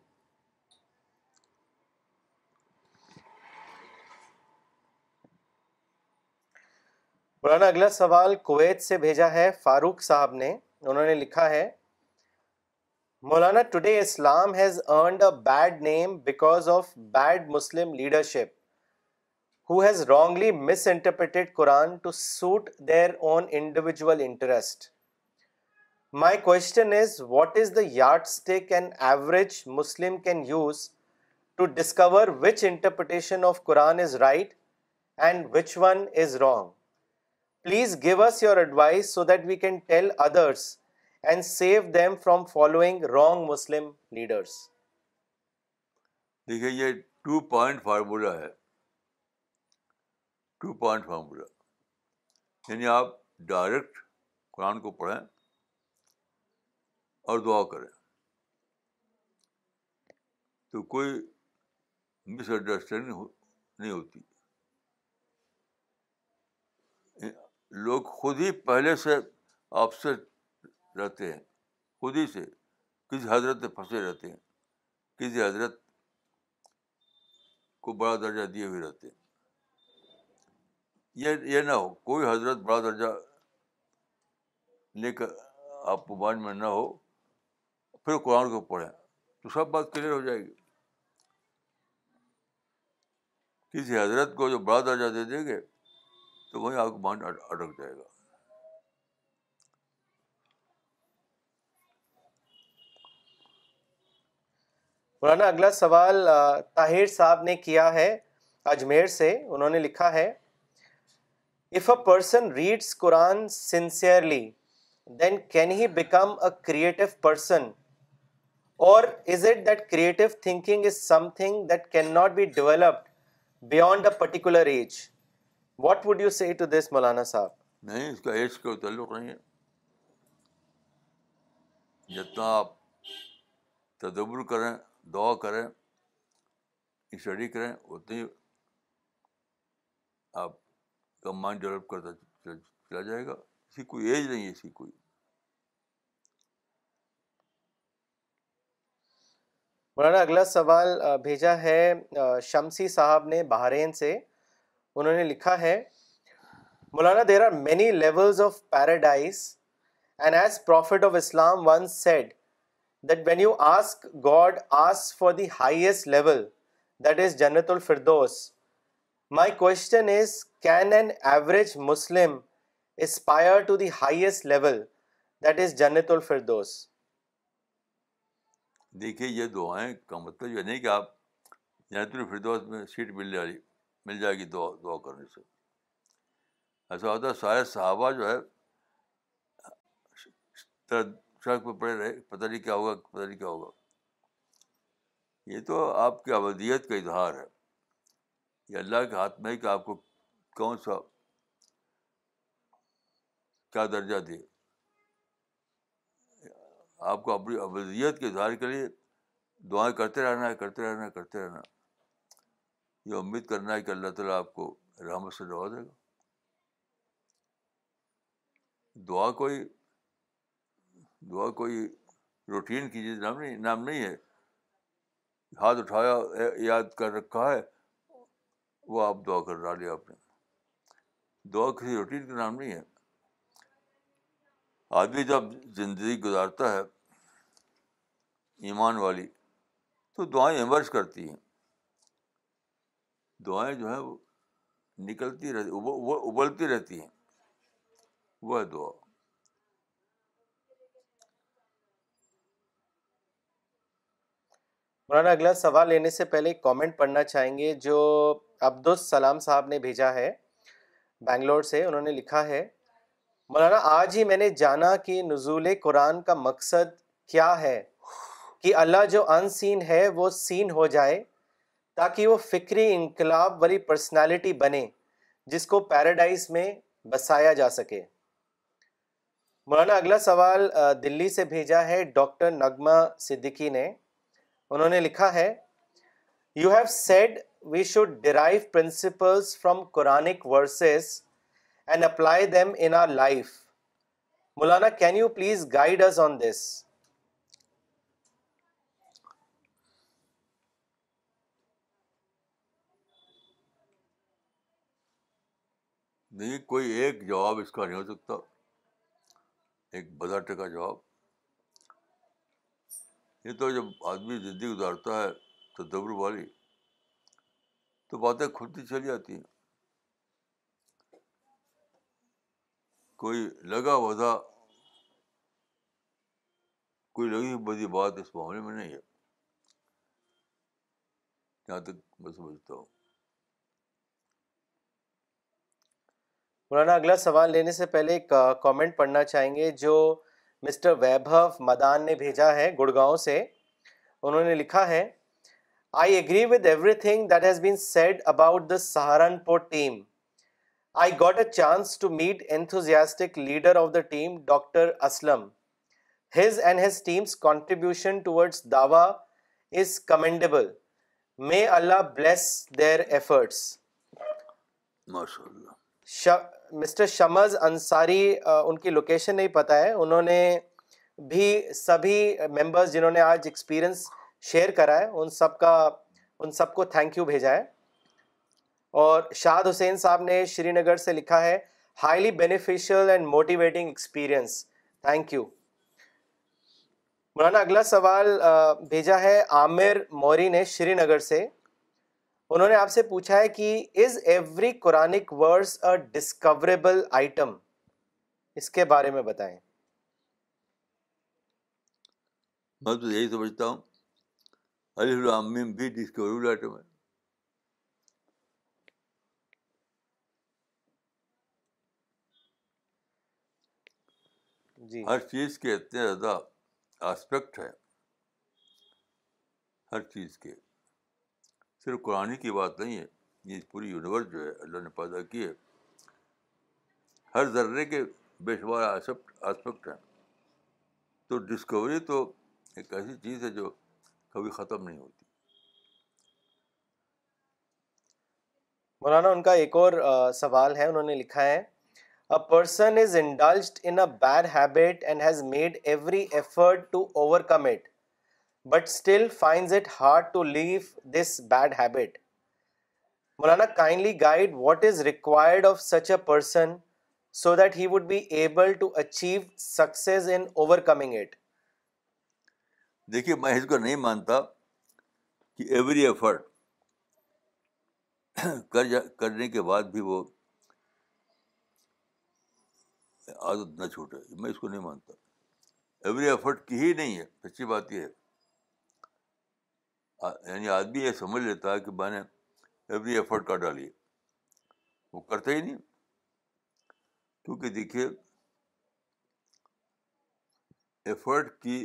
مولانا اگلا سوال کویت سے بھیجا ہے فاروق صاحب نے انہوں نے لکھا ہے مولانا today Islam has earned a bad name because of bad Muslim leadership who has wrongly misinterpreted Quran to suit their own individual interest my question is what is the yard and average Muslim can use to discover which interpretation of Quran is right and which one is wrong please give us your advice so that we can tell others and save them from following wrong Muslim leaders دیکھیے یہ two point formula ہے two point formula یعنی آپ direct قرآن کو پڑھیں اور دعا کریں تو کوئی مس انڈرسٹینڈنگ نہیں ہوتی لوگ خود ہی پہلے سے آپ سے رہتے ہیں خود ہی سے کسی حضرت میں پھنسے رہتے ہیں کسی حضرت کو بڑا درجہ دیے ہوئے رہتے ہیں یہ یہ نہ ہو کوئی حضرت بڑا درجہ لے کر آپ کو میں نہ ہو پھر قرآن کو پڑھیں تو سب بات کلیئر ہو جائے گی کسی حضرت کو جو بڑا درجہ دے دیں گے تو وہی آپ کا مائنڈ اٹک جائے گا مولانا اگلا سوال طاہر صاحب نے کیا ہے اجمیر سے انہوں نے لکھا ہے if a person reads Quran sincerely then can he become a creative person or is it that creative thinking is some thing that cannot be developed beyond a particular age what would you see to this مولانا صاحب نہیں اس کا age کا تعلق نہیں ہے جتنا آپ تدبر کریں دعا کریں اسٹڈی کریں اتنی آپ کا مائنڈ ڈیولپ کرتا چلا جائے گا اس کی کوئی ایج نہیں ہے اس کی کوئی مولانا اگلا سوال بھیجا ہے شمسی صاحب نے بحرین سے انہوں نے لکھا ہے مولانا there are many levels of paradise and as prophet of Islam one said that when you ask God us for the highest level that is جنت الفردوس my question is can an average Muslim aspire to the highest level that is جنت الفردوس دیکھیے یہ دعائیں کا مطلب یہ نہیں کہ آپ جنت الفردوس میں سیٹ مل جا رہی مل جائے گی دعا دعا کرنے سے ایسا ہوتا ہے سارے صحابہ جو ہے سڑک پہ پڑے رہے پتہ نہیں کیا ہوگا پتہ نہیں کیا ہوگا یہ تو آپ کی اودیت کا اظہار ہے یہ اللہ کے ہاتھ میں ہے کہ آپ کو کون سا کیا درجہ دے آپ کو اپنی ابدیت کے اظہار کے لیے دعائیں کرتے رہنا ہے کرتے رہنا ہے کرتے رہنا یہ امید کرنا ہے کہ اللہ تعالیٰ آپ کو رحمت سے نواز دے گا دعا کوئی دعا کوئی روٹین کی چیز نام نہیں نام نہیں ہے ہاتھ اٹھایا یاد کر رکھا ہے وہ آپ دعا کر ڈالے نے دعا کسی روٹین کا نام نہیں ہے آدمی جب زندگی گزارتا ہے ایمان والی تو دعائیں ایمرج کرتی ہیں دعائیں جو ہیں ہیں وہ وہ نکلتی رہتی رہتی ابلتی دعا مولانا اگلا سوال لینے سے پہلے ایک کامنٹ پڑھنا چاہیں گے جو عبد السلام صاحب نے بھیجا ہے بینگلور سے انہوں نے لکھا ہے مولانا آج ہی میں نے جانا کہ نزول قرآن کا مقصد کیا ہے کہ اللہ جو ان سین ہے وہ سین ہو جائے تاکہ وہ فکری انقلاب والی پرسنالٹی بنے جس کو پیراڈائز میں بسایا جا سکے مولانا اگلا سوال دلی سے بھیجا ہے ڈاکٹر نغمہ صدیقی نے انہوں نے لکھا ہے you have said we should drive principles from Quranic verses and apply them in our life Maulana can you please guide us on this نہیں کوئی ایک جواب اس کا نہیں ہو سکتا ایک بدا کا جواب یہ تو جب آدمی زندگی گزارتا ہے تدبر والی تو باتیں کھلتی چلی جاتی ہیں کوئی لگا وزا کوئی لگی بدی بات اس معاملے میں نہیں ہے جہاں تک میں سمجھتا ہوں مولانا اگلا سوال لینے سے پہلے ایک کامنٹ پڑھنا چاہیں گے جو مسٹر ویبھو مدان نے بھیجا ہے گڑگاؤں سے انہوں نے لکھا ہے I agree with every thing that has been said about the Saharanpur team I got a chance to meet enthusiastic leader of the team doctor Aslam his his and team's contribution towards Dawa is commendable may Allah bless their Allah mister Shams Ansari ان کی location نہیں پتہ ہے انہوں نے بھی سبھی members جنہوں نے آج ایکسپیرئنس شیئر کرا ہے ان سب کا ان سب کو تھینک یو بھیجا ہے اور شاد حسین صاحب نے شری نگر سے لکھا ہے highly beneficial and motivating experience thank you مولانا اگلا سوال بھیجا ہے عامر موری نے شری نگر سے انہوں نے آپ سے پوچھا ہے کہ is every Quranic verse a discoverable item اس کے بارے میں بتائیں میں تو یہی سمجھتا ہوں علی العامیم بھی ڈسکوریبل آئٹم ہے جی ہر چیز کے اتنے زیادہ آسپیکٹ ہے ہر چیز کے صرف قرآن کی بات نہیں ہے یہ پوری یونیورس جو ہے اللہ نے پیدا کی ہے ہر ذرے کے بے شمار آسپیکٹ ہیں تو ڈسکوری تو ایک ایسی چیز ہے جو کبھی ختم نہیں ہوتی مولانا ان کا ایک اور سوال ہے انہوں نے لکھا ہے person is indulged in bad habit and has made every effort to overcome it but still finds it hard to leave this bad habit Maulana kindly guide what is required of such a person so that he would be able to achieve success in overcoming it دیکھیے میں اس کو نہیں مانتا کہ every effort کرنے کے بعد بھی وہ عادت نہ چھوٹے میں اس کو نہیں مانتا ایوری ایفرٹ کی ہی نہیں ہے سچی بات یہ ہے یعنی آدمی یہ سمجھ لیتا ہے کہ میں نے ایوری ایفرٹ کر ہے وہ کرتے ہی نہیں کیونکہ دیکھیے ایفرٹ کی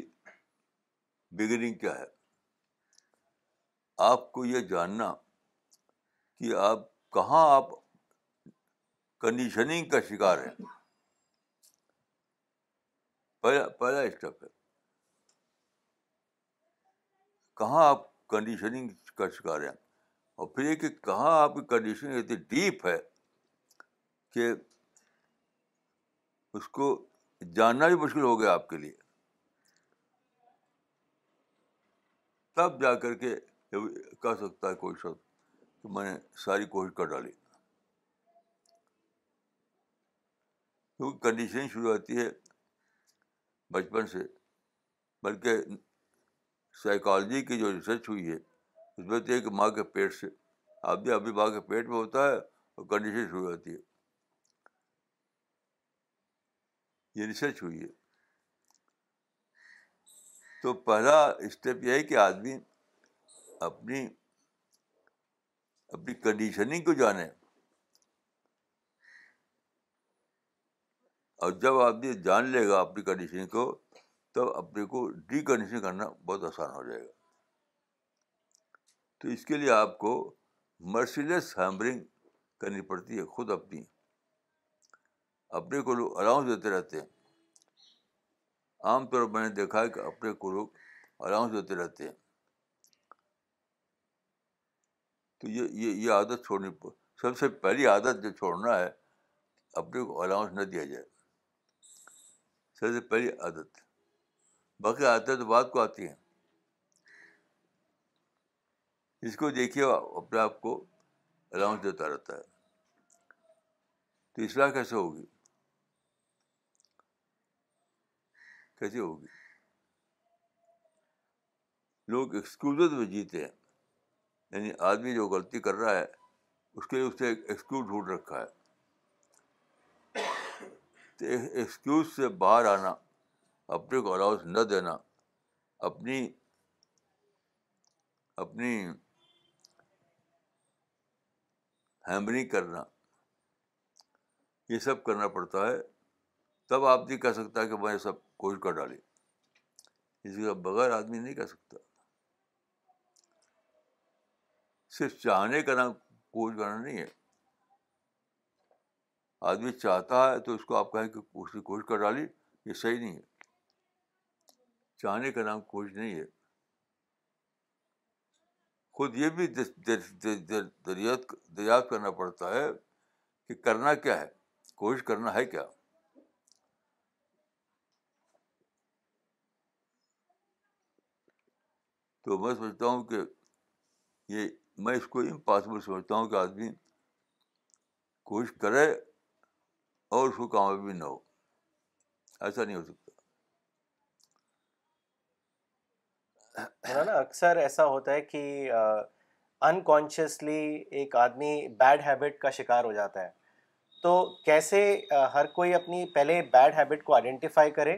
بگننگ کیا ہے آپ کو یہ جاننا کہ آپ کہاں آپ کنڈیشننگ کا شکار پہلا پہلا اسٹیپ ہے کہاں آپ کنڈیشننگ کا شکار ہیں اور پھر یہ کہ کہاں آپ کی کنڈیشننگ اتنی ڈیپ ہے کہ اس کو جاننا بھی مشکل ہو گیا آپ کے لیے تب جا کر کے کہہ سکتا ہے کوئی شخص کہ میں نے ساری کوشش کر ڈالی کیونکہ کنڈیشن شروع ہوتی ہے بچپن سے بلکہ سائیکالوجی کی جو ریسرچ ہوئی ہے اس میں تو ماں کے پیٹ سے ابھی ماں کے پیٹ میں ہوتا ہے اور کنڈیشن شروع ہوتی ہے ہے یہ ریسرچ ہوئی تو پہلا اسٹیپ یہ ہے کہ آدمی اپنی اپنی کنڈیشننگ کو جانے اور جب آدمی جان لے گا اپنی کنڈیشننگ کو تب اپنے کو ڈیکنڈیشن کرنا بہت آسان ہو جائے گا تو اس کے لیے آپ کو مرسیلیس ہیمبرنگ کرنی پڑتی ہے خود اپنی اپنے کو لوگ الاؤنس دیتے رہتے ہیں عام طور پر میں نے دیکھا ہے کہ اپنے کو لوگ الاؤنس دیتے رہتے ہیں تو یہ یہ عادت چھوڑنی سب سے پہلی عادت جو چھوڑنا ہے اپنے کو الاؤنس نہ دیا جائے سب سے پہلی عادت باقی آتے تو بعد کو آتی ہیں اس کو دیکھیے اپنے آپ کو الاؤنس دیتا رہتا ہے تو اصلاح کیسے ہوگی کیسے ہوگی لوگ ایکسکلوز میں جیتے ہیں یعنی آدمی جو غلطی کر رہا ہے اس کے لیے اس اسے ایکسکیوز ڈھونڈ رکھا ہے تو ایکسکیوز سے باہر آنا اپنے کو الاؤس نہ دینا اپنی اپنی ہیمبرنگ کرنا یہ سب کرنا پڑتا ہے تب آپ نہیں کہہ سکتا کہ میں سب کوشش کر ڈالی اس کے بغیر آدمی نہیں کہہ سکتا صرف چاہنے کا نام کوچ کرنا نہیں ہے آدمی چاہتا ہے تو اس کو آپ کہیں کہ کوشش کر ڈالی یہ صحیح نہیں ہے چاہنے کا نام کوشش نہیں ہے خود یہ بھی دریافت دریافت کرنا پڑتا ہے کہ کرنا کیا ہے کوشش کرنا ہے کیا تو میں سمجھتا ہوں کہ یہ میں اس کو امپاسبل سمجھتا ہوں کہ آدمی کوشش کرے اور اس کو کامیابی نہ ہو ایسا نہیں ہو سکتا نا اکثر ایسا ہوتا ہے کہ انکانشیسلی ایک آدمی بیڈ ہیبٹ کا شکار ہو جاتا ہے تو کیسے ہر کوئی اپنی پہلے بیڈ ہیبٹ کو آئیڈینٹیفائی کرے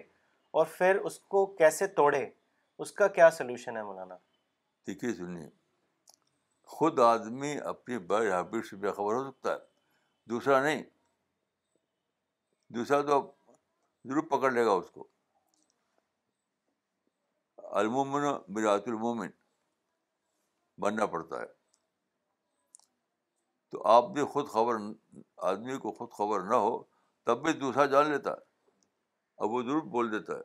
اور پھر اس کو کیسے توڑے اس کا کیا سلوشن ہے مولانا دیکھیے سنیے خود آدمی اپنی بیڈ ہیبٹ سے بےخبر ہو سکتا ہے دوسرا نہیں دوسرا تو اب ضرور پکڑ لے گا اس کو المومن مراۃ المومن بننا پڑتا ہے تو آپ بھی خود خبر آدمی کو خود خبر نہ ہو تب بھی دوسرا جان لیتا ہے اب وہ ضرور بول دیتا ہے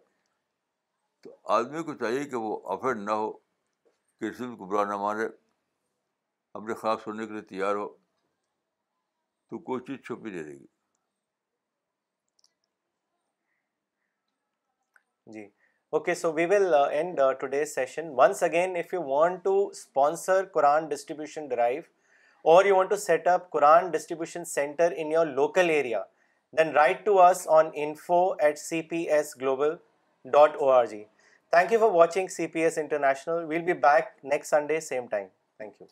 تو آدمی کو چاہیے کہ وہ افیڈ نہ ہو کسی کو برا نہ مانے اپنے خواب سننے کے لیے تیار ہو تو کوئی چیز چھپی دے گی جی Okay, so we will uh, end uh, today's session. Once again, if you want to sponsor Quran distribution drive, or you want to set up Quran distribution center in your local area, then write to us on info@cpsglobal.org. Thank you for watching CPS International. We'll be back next Sunday, same time. Thank you.